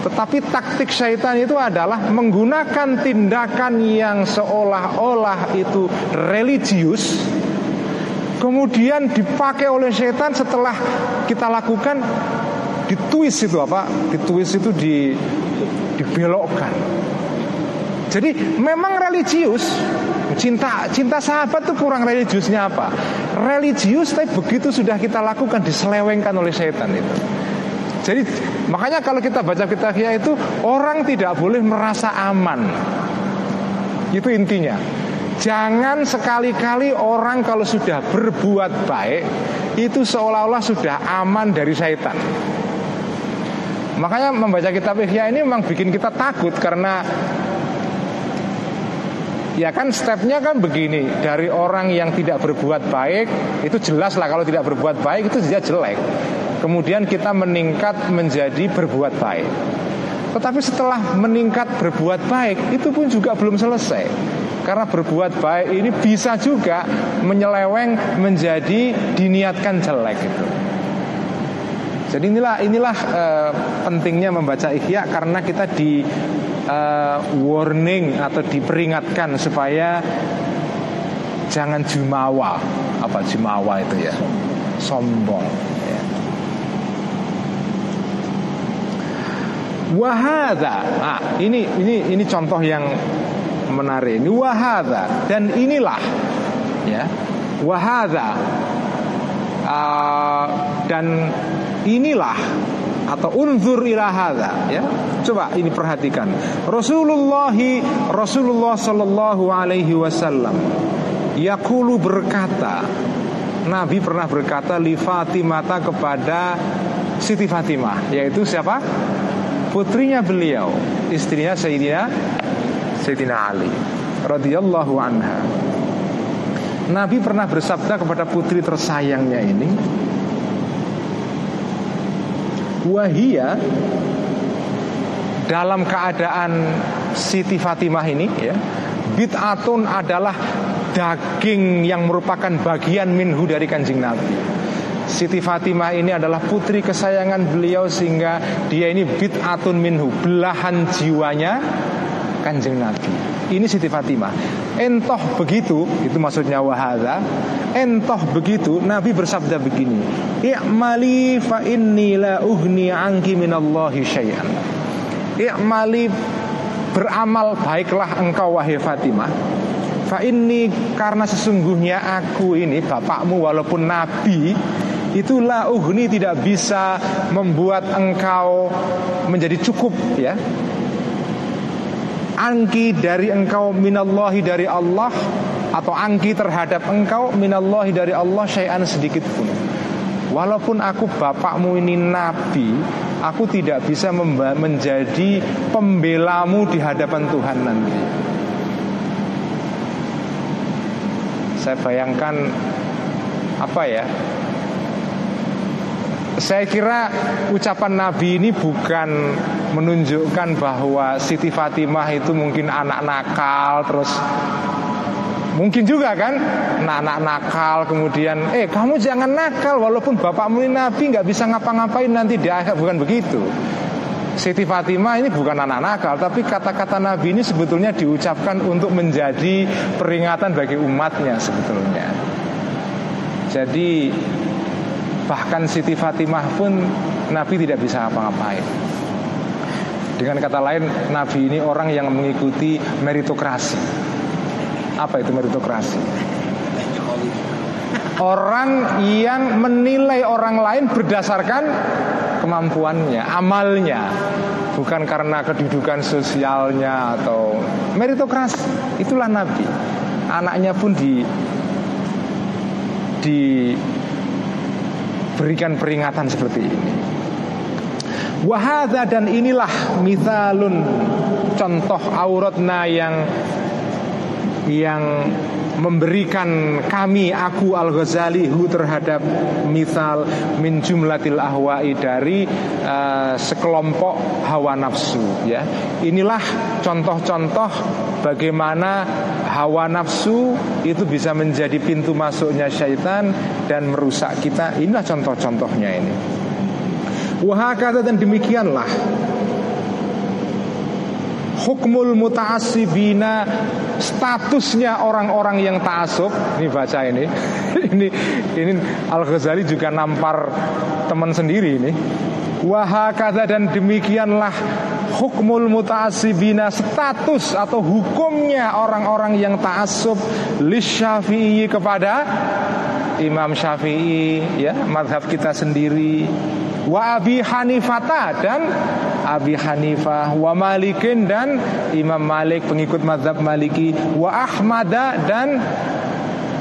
Tetapi taktik syaitan itu adalah menggunakan tindakan yang seolah-olah itu religius Kemudian dipakai oleh setan setelah kita lakukan dituis itu apa? Dituis itu di dibelokkan. Jadi memang religius Cinta cinta sahabat itu kurang religiusnya apa? Religius tapi begitu sudah kita lakukan diselewengkan oleh setan itu. Jadi makanya kalau kita baca kitab itu orang tidak boleh merasa aman. Itu intinya. Jangan sekali-kali orang kalau sudah berbuat baik Itu seolah-olah sudah aman dari syaitan. Makanya membaca kitab Ihya ini memang bikin kita takut Karena Ya kan stepnya kan begini Dari orang yang tidak berbuat baik Itu jelas lah kalau tidak berbuat baik Itu dia jelek. Kemudian kita meningkat menjadi berbuat baik. Tetapi setelah meningkat berbuat baik Itu pun juga belum selesai karena berbuat baik ini bisa juga menyeleweng menjadi diniatkan jelek itu. Jadi inilah inilah uh, pentingnya membaca Ihya karena kita di uh, warning atau diperingatkan supaya jangan jumawa. Apa jumawa itu ya? Sombong. Wahada. Nah, ini ini ini contoh yang menarik. Ini wahada dan inilah ya wahada uh, dan inilah atau unzur ilahada ya. Coba ini perhatikan. Rasulullah Rasulullah Sallallahu Alaihi Wasallam Yakulu berkata Nabi pernah berkata li Fatimata kepada Siti Fatimah yaitu siapa? Putrinya beliau istrinya Sayyidina Sayyidina Ali radhiyallahu anha. Nabi pernah bersabda kepada putri tersayangnya ini Wahia dalam keadaan Siti Fatimah ini ya Bid'atun adalah daging yang merupakan bagian minhu dari kanjeng Nabi Siti Fatimah ini adalah putri kesayangan beliau sehingga dia ini bid'atun minhu belahan jiwanya kanjeng Nabi. Ini Siti Fatimah. Entoh begitu, itu maksudnya wahada. Entoh begitu, Nabi bersabda begini. I'mali fa inni la uhni anki minallahi syai'an. I'mali beramal baiklah engkau wahai Fatimah. Fa ini karena sesungguhnya aku ini bapakmu walaupun nabi itulah uhni tidak bisa membuat engkau menjadi cukup ya angki dari engkau minallahi dari Allah atau angki terhadap engkau minallahi dari Allah syai'an sedikit pun. Walaupun aku bapakmu ini nabi, aku tidak bisa menjadi pembelamu di hadapan Tuhan nanti. Saya bayangkan apa ya? Saya kira ucapan Nabi ini bukan menunjukkan bahwa Siti Fatimah itu mungkin anak nakal terus Mungkin juga kan anak-anak nakal kemudian Eh kamu jangan nakal walaupun bapakmu ini nabi nggak bisa ngapa-ngapain nanti. Di akhir Bukan begitu. Siti Fatimah ini bukan anak nakal Tapi kata-kata Nabi ini sebetulnya diucapkan untuk menjadi peringatan bagi umatnya sebetulnya. Jadi Bahkan Siti Fatimah pun Nabi tidak bisa ngapa-ngapain dengan kata lain, Nabi ini orang yang mengikuti meritokrasi. Apa itu meritokrasi? Orang yang menilai orang lain berdasarkan kemampuannya, amalnya, bukan karena kedudukan sosialnya atau meritokrasi. Itulah Nabi. Anaknya pun di diberikan peringatan seperti ini. Wahada dan inilah mithalun contoh auratna yang yang memberikan kami aku Al Ghazali hu terhadap misal min jumlatil ahwai dari uh, sekelompok hawa nafsu ya. Inilah contoh-contoh bagaimana hawa nafsu itu bisa menjadi pintu masuknya syaitan dan merusak kita. Inilah contoh-contohnya ini. Wahakata dan demikianlah hukmul muta'assibina statusnya orang-orang yang ta'asub ini baca ini. Ini ini Al Ghazali juga nampar teman sendiri ini. Wahakata dan demikianlah hukmul muta'assibina status atau hukumnya orang-orang yang ta'asub lisyafi'i kepada Imam Syafi'i ya madhab kita sendiri. Wa Abi Hanifata dan Abi Hanifah. Wa Malikin dan Imam Malik pengikut mazhab Maliki. Wa Ahmada dan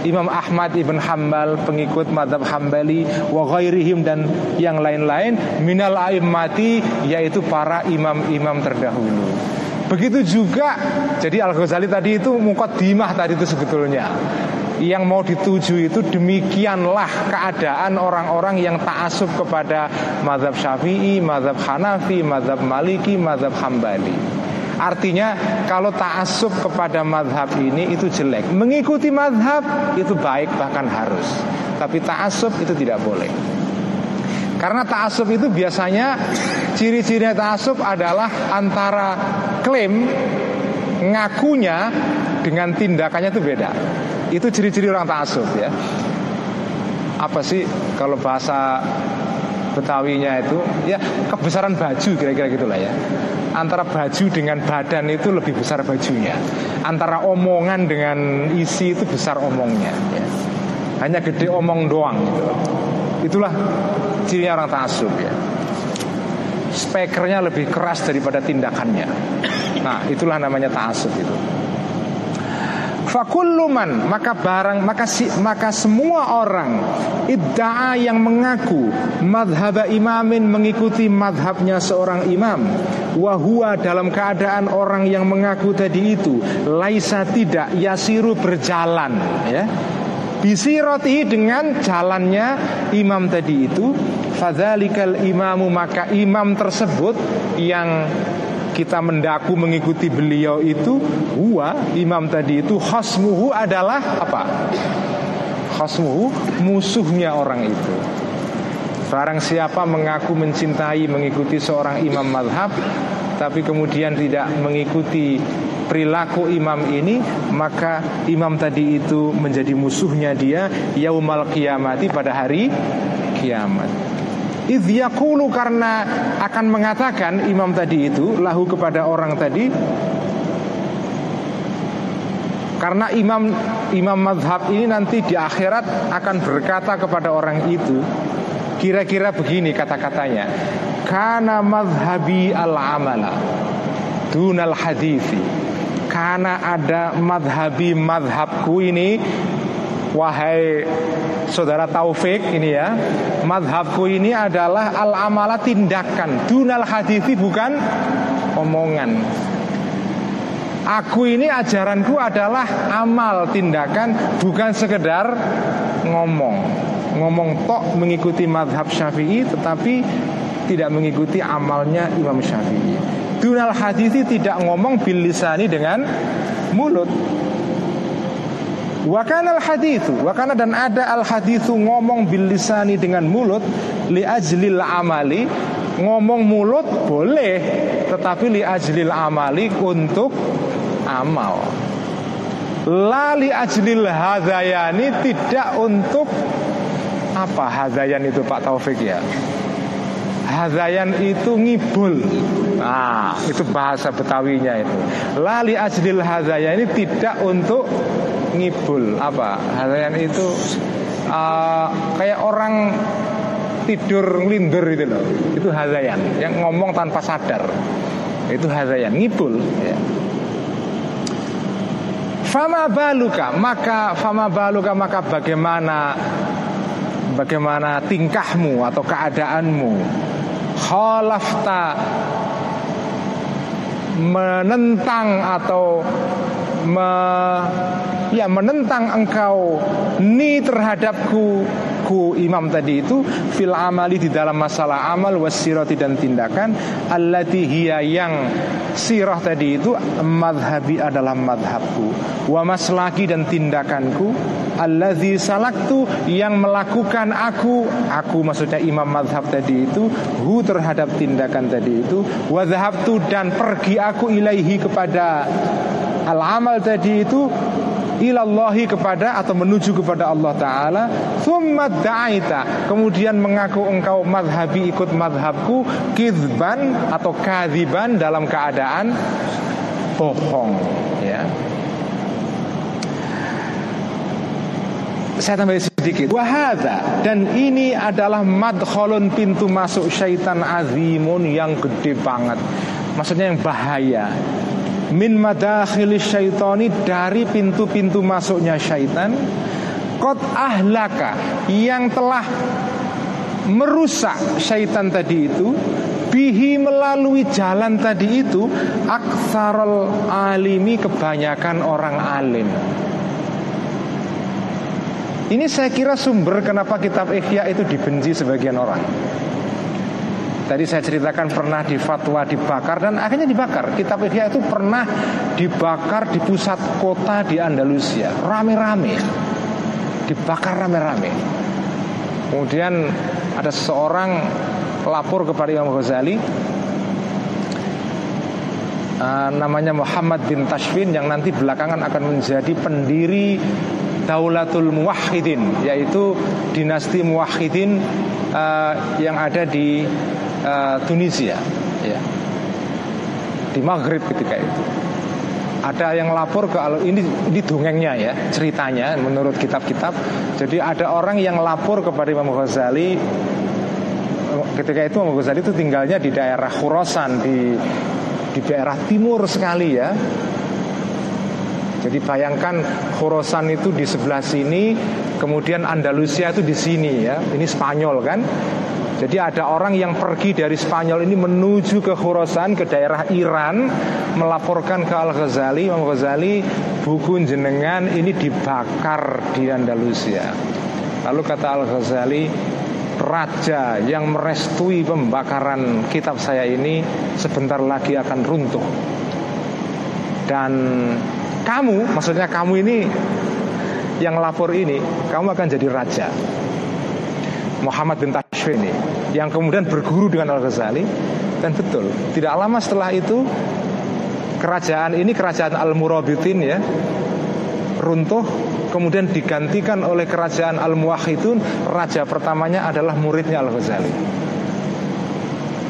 Imam Ahmad ibn Hambal pengikut madhab Hambali wa ghairihim dan yang lain-lain. Minal a'immati yaitu para imam-imam terdahulu. Begitu juga jadi Al Ghazali tadi itu mukaddimah tadi itu sebetulnya yang mau dituju itu demikianlah keadaan orang-orang yang ta'asub kepada mazhab syafi'i, mazhab hanafi, mazhab maliki, mazhab hambali. Artinya kalau ta'asub kepada mazhab ini itu jelek. Mengikuti mazhab itu baik bahkan harus. Tapi ta'asub itu tidak boleh. Karena ta'asub itu biasanya Ciri-cirinya ta'asub adalah antara klaim Ngakunya dengan tindakannya itu beda itu ciri-ciri orang ta'asub ya. Apa sih kalau bahasa Betawinya itu Ya kebesaran baju kira-kira gitulah ya. Antara baju dengan badan itu lebih besar bajunya. Antara omongan dengan isi itu besar omongnya ya. Hanya gede omong doang. Gitu Itulah cirinya orang ta'asub ya. Spekernya lebih keras daripada tindakannya. Nah itulah namanya ta'asub itu Fakulluman maka barang maka si, maka semua orang idda'a yang mengaku madhab imamin mengikuti madhabnya seorang imam wahua dalam keadaan orang yang mengaku tadi itu laisa tidak yasiru berjalan ya. Roti dengan jalannya imam tadi itu fadzalikal imamu maka imam tersebut yang kita mendaku mengikuti beliau itu huwa imam tadi itu khasmuhu adalah apa? Khasmuhu musuhnya orang itu. Barang siapa mengaku mencintai mengikuti seorang imam madhab Tapi kemudian tidak mengikuti perilaku imam ini Maka imam tadi itu menjadi musuhnya dia Yaumal kiamati pada hari kiamat Idyakulu karena akan mengatakan imam tadi itu lahu kepada orang tadi karena imam imam madhab ini nanti di akhirat akan berkata kepada orang itu kira-kira begini kata-katanya karena madhabi al amala dunal hadithi. Karena ada madhabi madhabku ini wahai saudara Taufik ini ya Madhabku ini adalah al-amala tindakan. Dunal hadithi bukan omongan. Aku ini ajaranku adalah amal tindakan Bukan sekedar ngomong. Ngomong tok mengikuti madhab syafi'i Tetapi tidak mengikuti amalnya Imam Syafi'i. Dunal hadithi tidak ngomong bil lisani dengan mulut Wakana al hadithu, wakana dan ada al hadithu ngomong bil lisani dengan mulut li ajlil amali ngomong mulut boleh tetapi li ajlil amali untuk amal. La li ajlil hadayani tidak untuk apa hadayan itu Pak Taufik ya. Hadayan itu ngibul. Nah itu bahasa Betawinya itu. Lali ajlil hadayan ini tidak untuk ngibul. Apa? Hadayan itu uh, Kayak orang tidur ngelindur itu loh. Itu hadayan Yang ngomong tanpa sadar. Itu hadayan Ngibul. Ya. Fama baluka maka fama baluka maka bagaimana bagaimana tingkahmu atau keadaanmu khalafta menentang atau me, ya menentang engkau ni terhadapku ku imam tadi itu fil amali di dalam masalah amal wasirati dan tindakan allati hiya yang sirah tadi itu madhabi adalah madhabku wa maslaki dan tindakanku alladzi salaktu yang melakukan aku aku maksudnya imam madhab tadi itu hu terhadap tindakan tadi itu wa dan pergi aku ilaihi kepada al amal tadi itu ilallahi kepada atau menuju kepada Allah Ta'ala. Thumma da'aita. Kemudian mengaku engkau madhabi ikut madhabku. Kidban atau kadiban dalam keadaan bohong. Ya. Saya tambah sedikit. Wahada dan ini adalah madkholun pintu masuk syaitan azimun yang gede banget. Maksudnya yang bahaya min madakhil syaitani dari pintu-pintu masuknya syaitan kot ahlaka yang telah merusak syaitan tadi itu bihi melalui jalan tadi itu aksarul alimi kebanyakan orang alim. Ini saya kira sumber kenapa kitab Ihya itu dibenci sebagian orang Tadi saya ceritakan pernah di fatwa dibakar dan akhirnya dibakar. Kitab Ihya itu pernah dibakar di pusat kota di Andalusia, rame-rame. Dibakar rame-rame. Kemudian ada seseorang lapor kepada Imam Ghazali uh, namanya Muhammad bin Tashfin yang nanti belakangan akan menjadi pendiri Daulatul Muwahhidin yaitu dinasti Muwahhidin uh, yang ada di uh, Tunisia. Ya di Maghrib ketika itu. Ada yang lapor ke ini ini dongengnya ya ceritanya menurut kitab-kitab. Jadi ada orang yang lapor kepada Imam Ghazali. Ketika itu Imam Ghazali itu tinggalnya di daerah Khurasan di di daerah timur sekali ya. Jadi bayangkan Khurasan itu di sebelah sini, kemudian Andalusia itu di sini ya. Ini Spanyol kan? Jadi ada orang yang pergi dari Spanyol ini menuju ke Khurasan ke daerah Iran melaporkan ke Al Ghazali, Imam Ghazali buku jenengan ini dibakar di Andalusia. Lalu kata Al Ghazali, raja yang merestui pembakaran kitab saya ini sebentar lagi akan runtuh. Dan kamu, maksudnya kamu ini yang lapor ini, kamu akan jadi raja. Muhammad bin Tashfi ini yang kemudian berguru dengan Al Ghazali dan betul tidak lama setelah itu kerajaan ini kerajaan Al Murabitin ya runtuh kemudian digantikan oleh kerajaan Al Muwahhidun raja pertamanya adalah muridnya Al Ghazali.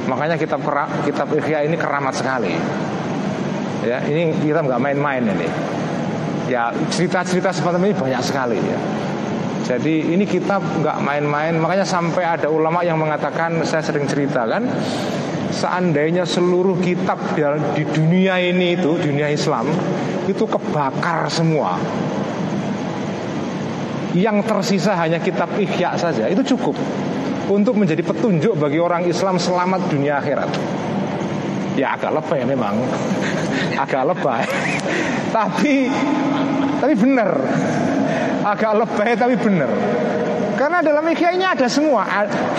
Makanya kitab kitab Ihya ini keramat sekali. Ya ini kita nggak main-main ini. Ya cerita-cerita seperti ini banyak sekali ya jadi ini kitab nggak main-main. Makanya sampai ada ulama yang mengatakan saya sering cerita kan seandainya seluruh kitab di dunia ini itu dunia Islam itu kebakar semua. Yang tersisa hanya kitab Ihya saja itu cukup untuk menjadi petunjuk bagi orang Islam selamat dunia akhirat. Ya agak lebay memang. Agak lebay. Tapi tapi benar agak lebay tapi benar karena dalam fikih ini ada semua.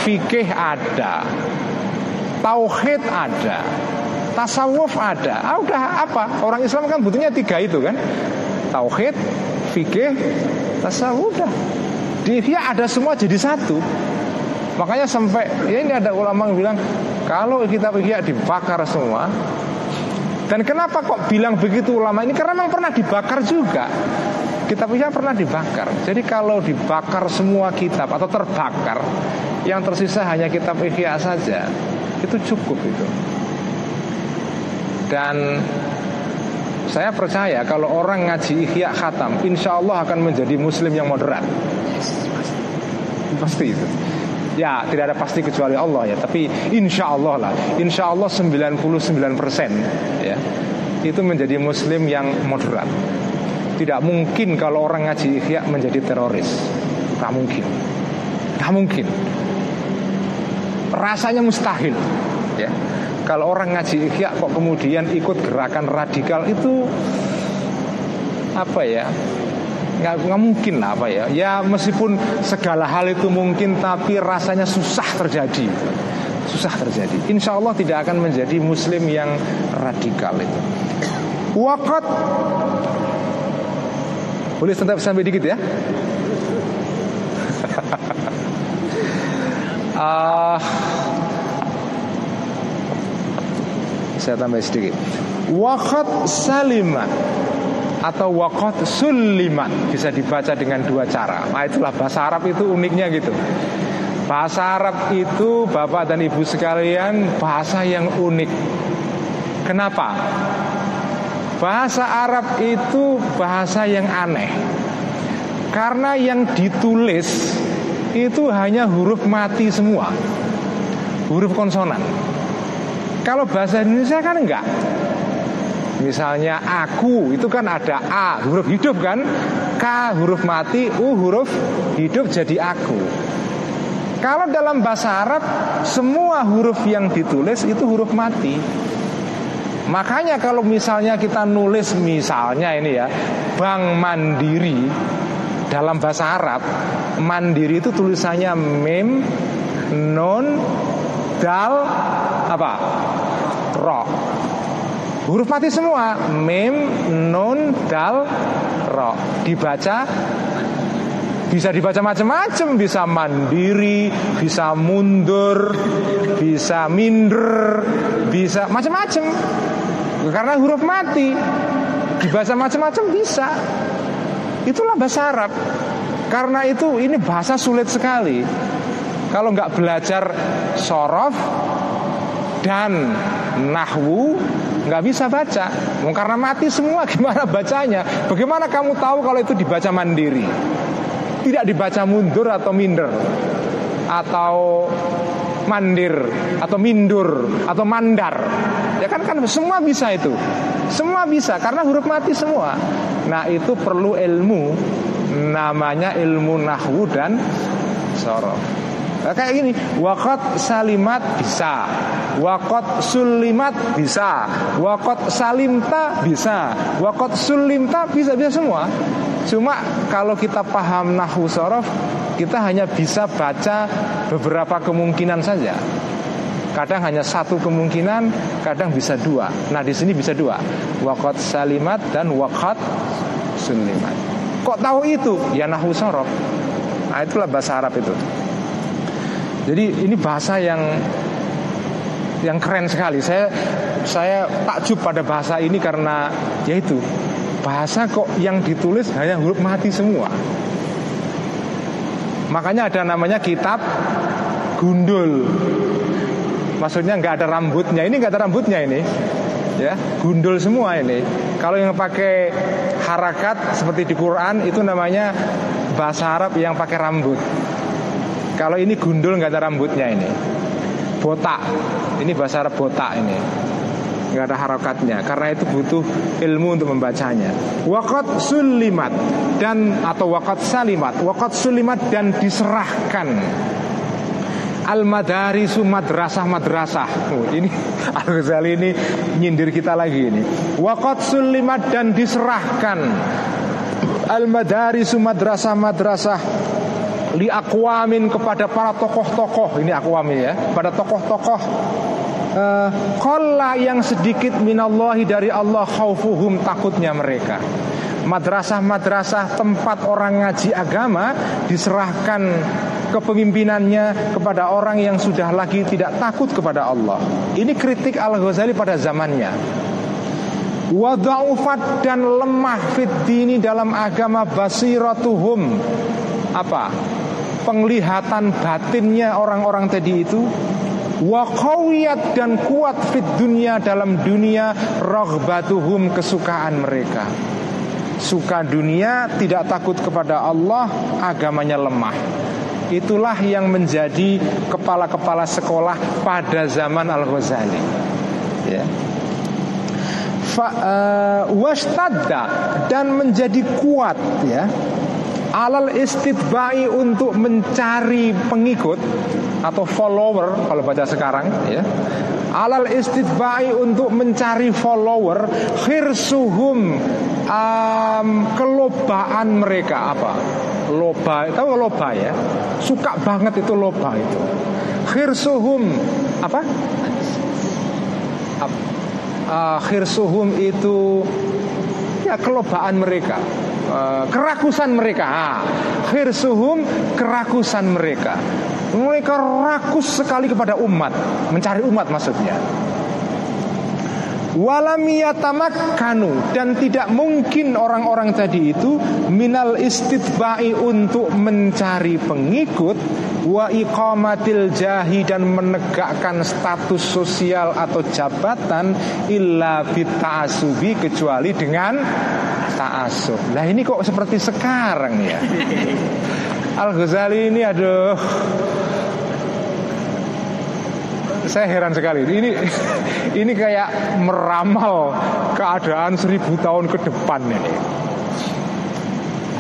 Fikih ada. Tauhid ada. Tasawuf ada. Ah, udah apa? Orang Islam kan butuhnya tiga itu kan? Tauhid fikih tasawuf udah. Di fikih ada semua jadi satu. Makanya sampai ya ini ada ulama yang bilang kalau kita fikih dibakar semua dan kenapa kok bilang begitu ulama ini? Karena memang pernah dibakar juga. Kitab Ihya pernah dibakar. Jadi kalau dibakar semua kitab atau terbakar, yang tersisa hanya kitab Ihya saja itu cukup itu. Dan saya percaya kalau orang ngaji Ihya khatam insya Allah akan menjadi muslim yang moderat. Pasti itu. Ya tidak ada pasti kecuali Allah ya Tapi insya Allah lah. Insya Allah 99% ya Itu menjadi muslim yang moderat Tidak mungkin kalau orang ngaji ikhya menjadi teroris. Tak mungkin. Tak mungkin. Rasanya mustahil ya. Kalau orang ngaji ikhya kok kemudian ikut gerakan radikal itu Apa ya? Nggak nggak mungkin lah apa ya? Ya meskipun segala hal itu mungkin tapi rasanya susah terjadi. Susah terjadi. Insya Allah tidak akan menjadi muslim yang radikal itu. Wakat boleh sampai dikit ya uh, saya tambah sedikit wakat salimat atau wakot sulimat bisa dibaca dengan dua cara. Nah itulah bahasa Arab itu uniknya gitu. Bahasa Arab itu Bapak dan Ibu sekalian bahasa yang unik. Kenapa? Bahasa Arab itu bahasa yang aneh. Karena yang ditulis itu hanya huruf mati semua. Huruf konsonan. Kalau bahasa Indonesia kan enggak Misalnya aku itu kan ada A huruf hidup kan K huruf mati U huruf hidup jadi aku Kalau dalam bahasa Arab Semua huruf yang ditulis itu huruf mati Makanya kalau misalnya kita nulis misalnya ini ya Bank Mandiri Dalam bahasa Arab Mandiri itu tulisannya mem Non Dal Apa? Ro. Huruf mati semua Mim, Nun, Dal, Ro. Dibaca bisa dibaca macam-macam, bisa mandiri, bisa mundur, bisa minder, bisa macam-macam. Karena huruf mati dibaca macam-macam bisa. Itulah bahasa Arab. Karena itu ini bahasa sulit sekali. Kalau nggak belajar sorof dan nahwu nggak bisa baca karena mati semua gimana bacanya bagaimana kamu tahu kalau itu dibaca mandiri tidak dibaca mundur atau minder atau mandir atau mindur atau mandar. Ya kan kan semua bisa itu. Semua bisa karena huruf mati semua. Nah itu perlu ilmu. Namanya ilmu nahwu dan sorof Nah, kayak gini, wakot salimat bisa, wakot sulimat bisa, wakot salimta bisa, wakot sulimta bisa bisa semua. Cuma kalau kita paham nahu sorof, kita hanya bisa baca beberapa kemungkinan saja. Kadang hanya satu kemungkinan, kadang bisa dua. Nah di sini bisa dua, wakot salimat dan wakot sulimat. Kok tahu itu? Ya nahu sorof. Nah itulah bahasa Arab itu. Jadi ini bahasa yang yang keren sekali. Saya saya takjub pada bahasa ini karena yaitu bahasa kok yang ditulis hanya huruf mati semua. Makanya ada namanya kitab gundul. Maksudnya nggak ada rambutnya. Ini nggak ada rambutnya ini. Ya, gundul semua ini. Kalau yang pakai harakat seperti di Quran itu namanya bahasa Arab yang pakai rambut. Kalau ini gundul nggak ada rambutnya ini. Botak. Ini bahasa Arab botak ini. Nggak ada harokatnya. Karena itu butuh ilmu untuk membacanya. Wakot sulimat dan atau wakot salimat. Wakot sulimat dan diserahkan. Al madarisu madrasah madrasah oh, ini al ghazali ini nyindir kita lagi ini. Wakot sulimat dan diserahkan. Al madarisu madrasah madrasah li akwamin kepada para tokoh-tokoh. Ini akwamin ya. Pada tokoh-tokoh. Uh, yang sedikit minallahi dari Allah khaufuhum takutnya mereka. Madrasah-madrasah tempat orang ngaji agama diserahkan kepemimpinannya kepada orang yang sudah lagi tidak takut kepada Allah. Ini kritik Al-Ghazali pada zamannya. Wada'ufat dan lemah fit dini dalam agama basiratuhum. Apa penglihatan batinnya orang-orang tadi itu wa dan kuat fit dunia dalam dunia rohbatuhum kesukaan mereka. Suka dunia tidak takut kepada Allah agamanya lemah. Itulah yang menjadi kepala-kepala sekolah pada zaman Al Ghazali ya. Fa, uh, dan menjadi kuat ya alal istidbai untuk mencari pengikut atau follower kalau baca sekarang ya. Alal istidbai untuk mencari follower khirsuhum um, kelobaan mereka apa? Loba tahu loba ya? Suka banget itu loba itu. Khirsuhum apa? Uh, khirsuhum itu ya kelobaan mereka uh, kerakusan mereka. Khirsuhum kerakusan mereka. Mereka rakus sekali kepada umat, mencari umat maksudnya. Walam kanu dan tidak mungkin orang-orang tadi itu minal istitba'i untuk mencari pengikut wa iqamatil jahi dan menegakkan status sosial atau jabatan illa bita'asubi kecuali dengan ta'asub. Lah ini kok seperti sekarang ya. Al Ghazali ini aduh saya heran sekali. Ini ini kayak meramal keadaan seribu tahun ke depan ini.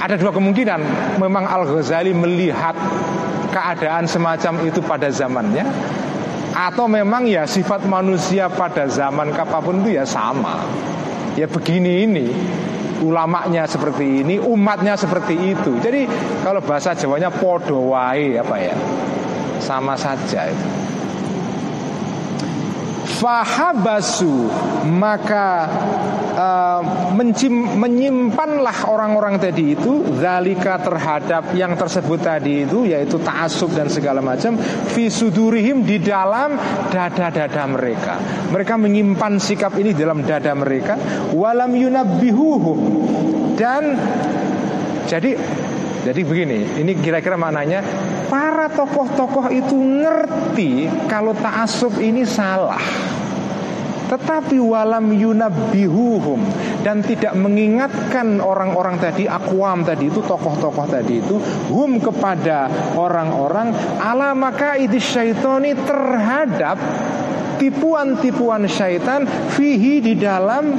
Ada dua kemungkinan. Memang Al Ghazali melihat keadaan semacam itu pada zamannya, atau memang ya sifat manusia pada zaman kapan pun itu ya sama. Ya begini ini ulamanya seperti ini, umatnya seperti itu. Jadi kalau bahasa Jawanya podowai apa ya, sama saja itu. Fahabasu maka uh, menyimpanlah orang-orang tadi itu zalika terhadap yang tersebut tadi itu yaitu ta'asub dan segala macam fisudurihim di dalam dada-dada mereka. Mereka menyimpan sikap ini dalam dada mereka walam yunabbihuhum dan jadi jadi begini, ini kira-kira maknanya para tokoh-tokoh itu ngerti kalau ta'asub ini salah. Tetapi walam yunabihuhum dan tidak mengingatkan orang-orang tadi akwam tadi itu tokoh-tokoh tadi itu hum kepada orang-orang ala maka syaitoni terhadap tipuan-tipuan syaitan fihi di dalam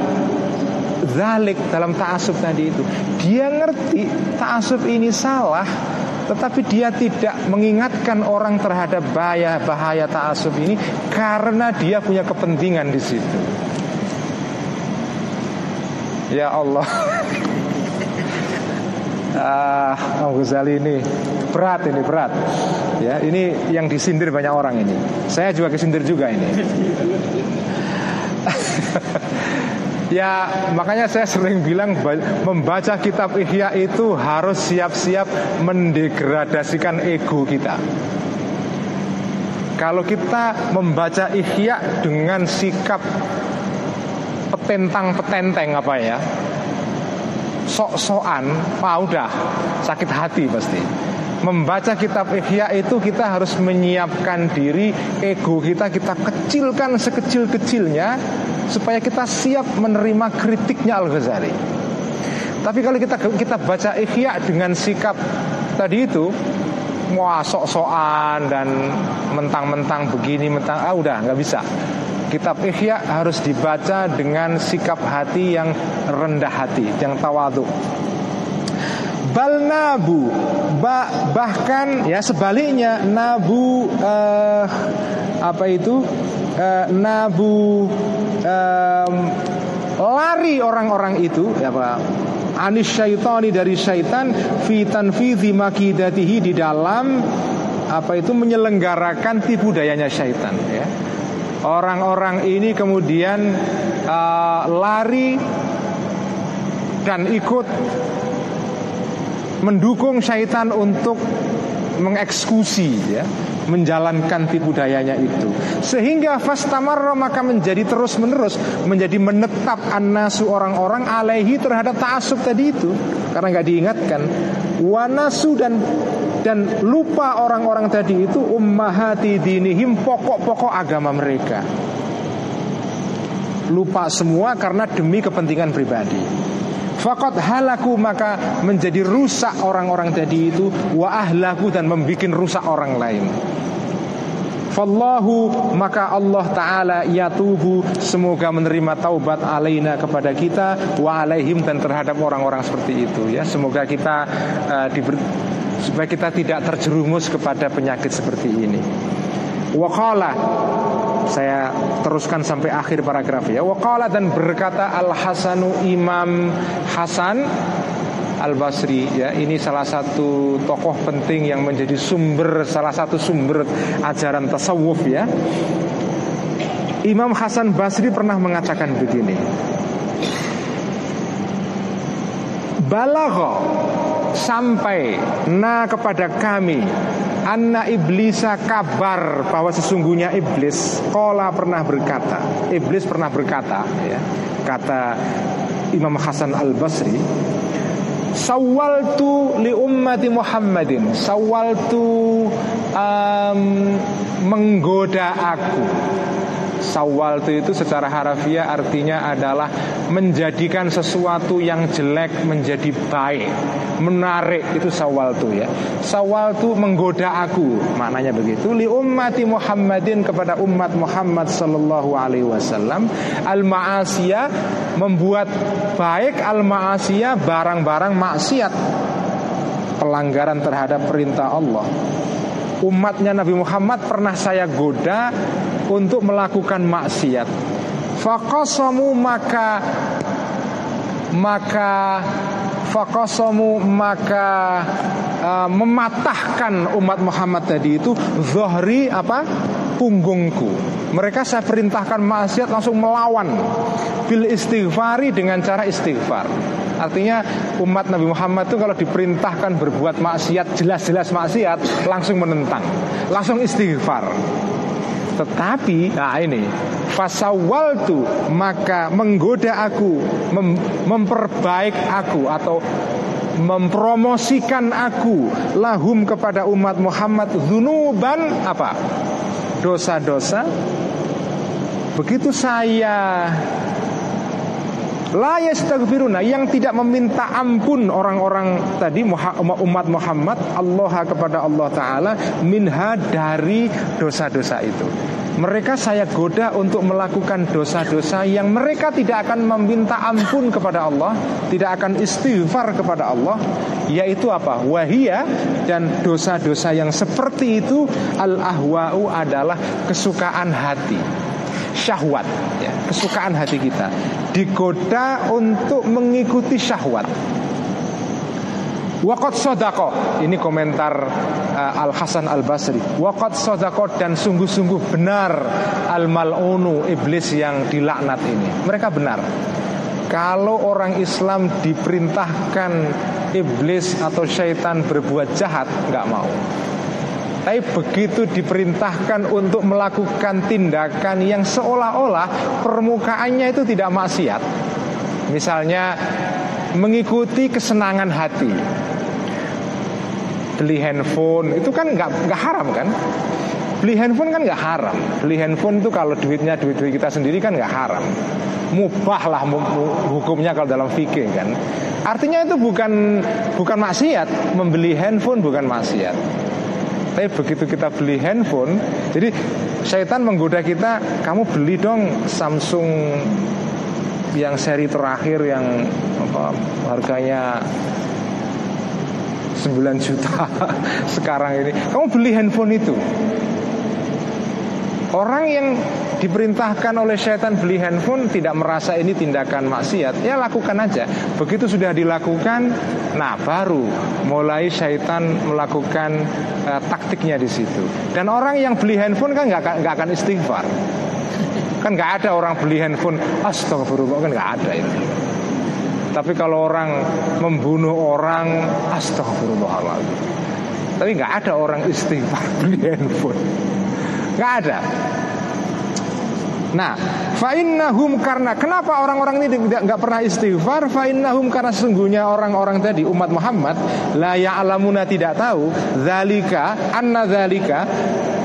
zalik dalam ta'asub tadi itu dia ngerti ta'asub ini salah tetapi dia tidak mengingatkan orang terhadap bahaya bahaya ta'asub ini karena dia punya kepentingan di situ ya Allah Ah, Abu Ghazali ini berat ini berat. Ya, ini yang disindir banyak orang ini. Saya juga kesindir juga ini. Ya makanya saya sering bilang membaca kitab Ihya itu harus siap-siap mendegradasikan ego kita. Kalau kita membaca Ihya dengan sikap petentang-petenteng apa ya, sok-sokan, ah udah sakit hati pasti membaca kitab Ihya itu kita harus menyiapkan diri ego kita kita kecilkan sekecil-kecilnya supaya kita siap menerima kritiknya Al Ghazali. Tapi kalau kita kita baca Ihya dengan sikap tadi itu wah sok-sokan dan mentang-mentang begini mentang ah udah nggak bisa. Kitab Ihya harus dibaca dengan sikap hati yang rendah hati, yang tawadu bal nabu ba, bahkan ya sebaliknya. nabu uh, apa itu? Uh, nabu um, lari orang-orang itu ya Pak. Anis syaitani dari syaitan fitan fizi makidatihi di dalam apa itu menyelenggarakan tipu dayanya syaitan ya. Orang-orang ini kemudian uh, lari dan ikut mendukung syaitan untuk mengeksekusi ya menjalankan tipu dayanya itu sehingga fastamarra maka menjadi terus menerus menjadi menetap anasu orang-orang alaihi terhadap ta'asub tadi itu karena nggak diingatkan wanasu dan dan lupa orang-orang tadi itu ummahati dinihim pokok-pokok agama mereka. Lupa semua karena demi kepentingan pribadi. Fakot halaku maka menjadi rusak orang-orang tadi itu wa ahlaku dan membuat rusak orang lain. Fallahu maka Allah Ta'ala yatubu Semoga menerima taubat alaina kepada kita Wa alaihim dan terhadap orang-orang seperti itu ya Semoga kita uh, diber, Supaya kita tidak terjerumus kepada penyakit seperti ini Waqala saya teruskan sampai akhir paragraf ya. Waqala dan berkata Al Hasanu Imam Hasan Al Basri ya. Ini salah satu tokoh penting yang menjadi sumber salah satu sumber ajaran tasawuf ya. Imam Hasan Basri pernah mengatakan begini. Balagho sampai na kepada kami Anna iblisa kabar bahwa sesungguhnya iblis Kola pernah berkata. Iblis pernah berkata ya, Kata Imam Hasan al-Basri Sawaltu li ummati Muhammadin. Sawaltu um, menggoda aku Sawaltu itu secara harafiah artinya adalah menjadikan sesuatu yang jelek menjadi baik. Menarik itu sawaltu ya. Sawaltu menggoda aku Maknanya begitu. Li ummati Muhammadin kepada umat Muhammad Sallallahu alaihi wasallam. Al-ma'asiyah Membuat baik al-ma'asiyah Barang-barang maksiat. Pelanggaran terhadap perintah Allah. Umatnya Nabi Muhammad pernah saya goda untuk melakukan maksiat. Fakosomu maka maka fakosomu maka uh, mematahkan umat Muhammad tadi itu zohri apa punggungku. Mereka saya perintahkan maksiat langsung melawan bil istighfari dengan cara istighfar. Artinya umat Nabi Muhammad itu kalau diperintahkan berbuat maksiat jelas-jelas maksiat langsung menentang, langsung istighfar. Tetapi nah ini fasawaltu maka menggoda aku, mem memperbaik aku atau mempromosikan aku lahum kepada umat Muhammad zunuban apa? Dosa-dosa. Begitu saya La yastaghfiruna yang tidak meminta ampun orang-orang tadi umat Muhammad Allah kepada Allah taala minha dari dosa-dosa itu. Mereka saya goda untuk melakukan dosa-dosa yang mereka tidak akan meminta ampun kepada Allah, tidak akan istighfar kepada Allah, yaitu apa? Wahia dan dosa-dosa yang seperti itu al-ahwa'u adalah kesukaan hati. Syahwat ya, kesukaan hati kita. Digoda untuk mengikuti syahwat Wakot sodako Ini komentar uh, Al Hasan Al Basri Wakot sodako dan sungguh-sungguh benar Al malunu iblis yang dilaknat ini. Mereka benar. Kalau orang Islam diperintahkan Iblis atau syaitan berbuat jahat nggak mau. Tapi begitu diperintahkan untuk melakukan tindakan yang seolah-olah permukaannya itu tidak maksiat. Misalnya mengikuti kesenangan hati. Beli handphone itu kan nggak nggak haram kan? Beli handphone kan nggak haram. Beli handphone itu kalau duitnya duit duit kita sendiri kan nggak haram. Mubah lah hukumnya kalau dalam fikih kan. Artinya itu bukan bukan maksiat. Membeli handphone bukan maksiat. Tapi begitu kita beli handphone, jadi setan menggoda kita, kamu beli dong Samsung yang seri terakhir yang apa, harganya 9 juta sekarang ini. Kamu beli handphone itu. Orang yang diperintahkan oleh setan beli handphone tidak merasa ini tindakan maksiat, ya lakukan aja. Begitu sudah dilakukan, nah baru mulai setan melakukan uh, taktiknya di situ. Dan orang yang beli handphone kan nggak nggak akan istighfar. Kan nggak ada orang beli handphone astagfirullah kan nggak ada itu. Tapi kalau orang membunuh orang astagfirullahaladzim. Tapi nggak ada orang istighfar beli handphone. Nggak ada. Nah, fa'innahum karena kenapa orang-orang ini tidak nggak pernah istighfar? Fa'innahum karena sesungguhnya orang-orang tadi umat Muhammad la ya'lamuna tidak tahu zalika anna zalika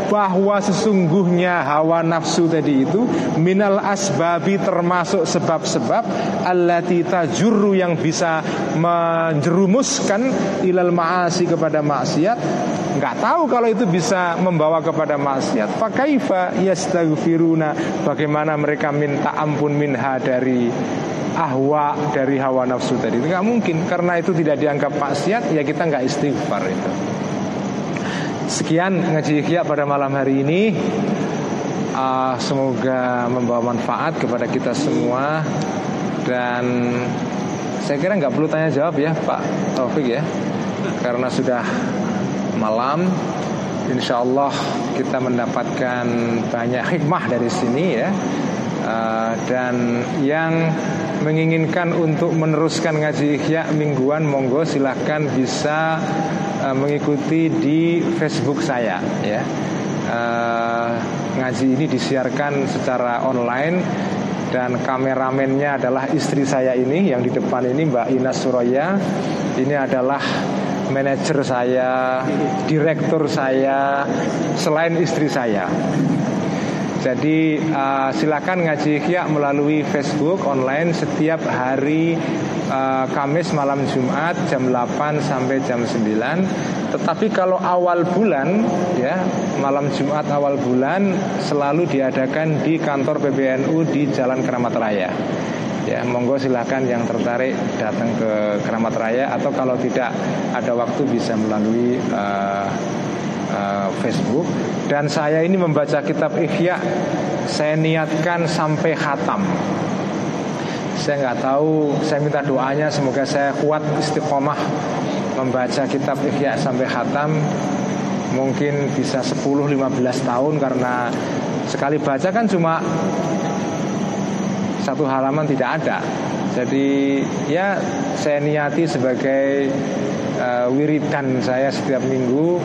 bahwa sesungguhnya hawa nafsu tadi itu minal asbabi termasuk sebab-sebab allati tajurru yang bisa menjerumuskan ilal ma'asi kepada maksiat nggak tahu kalau itu bisa membawa kepada maksiat fakaifa yastaghfiruna bagaimana mereka minta ampun minha dari ahwa dari hawa nafsu tadi. Nggak mungkin. Karena itu tidak dianggap maksiat ya kita nggak istighfar itu. Sekian ngaji ikhya pada malam hari ini. Uh, Semoga membawa manfaat kepada kita semua. Dan saya kira nggak perlu tanya jawab ya Pak Taufik ya. Karena sudah malam Insya Allah kita mendapatkan banyak hikmah dari sini ya uh, Dan yang menginginkan untuk meneruskan ngaji ikhya mingguan Monggo silahkan bisa uh, mengikuti di Facebook saya ya. Uh, ngaji ini disiarkan secara online dan kameramennya adalah istri saya ini yang di depan ini Mbak Ina Suraya. Ini adalah manajer saya, direktur saya, selain istri saya. Jadi uh, silakan ngaji ikhya melalui Facebook online setiap hari uh, Kamis malam Jumat jam 8 sampai jam 9. Tetapi kalau awal bulan ya, malam Jumat awal bulan selalu diadakan di kantor PBNU di Jalan Keramat Raya. Ya, monggo silahkan yang tertarik datang ke Keramat Raya atau kalau tidak ada waktu bisa melalui uh, uh, Facebook. Dan saya ini membaca kitab Ihya saya niatkan sampai khatam. Saya nggak tahu saya minta doanya semoga saya kuat istiqomah membaca kitab Ihya sampai khatam. Mungkin bisa 10-15 tahun karena sekali baca kan cuma satu halaman tidak ada jadi ya saya niati sebagai uh, wiridan saya setiap minggu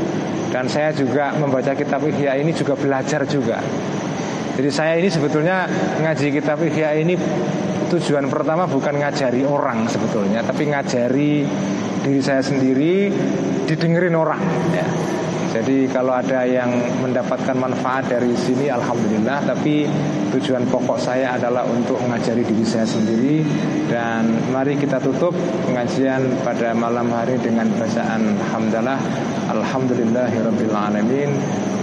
dan saya juga membaca kitab Ihya ini juga belajar juga. Jadi saya ini sebetulnya ngaji kitab Ihya ini tujuan pertama bukan ngajari orang sebetulnya, tapi ngajari diri saya sendiri didengerin orang ya. Jadi kalau ada yang mendapatkan manfaat dari sini Alhamdulillah. Tapi tujuan pokok saya adalah untuk mengajari diri saya sendiri. Dan mari kita tutup pengajian pada malam hari dengan bacaan Alhamdulillah Alhamdulillahirrabbilalamin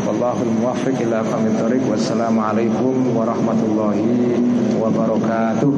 Wallahul muwaffiq ila qamit Wassalamualaikum warahmatullahi wabarakatuh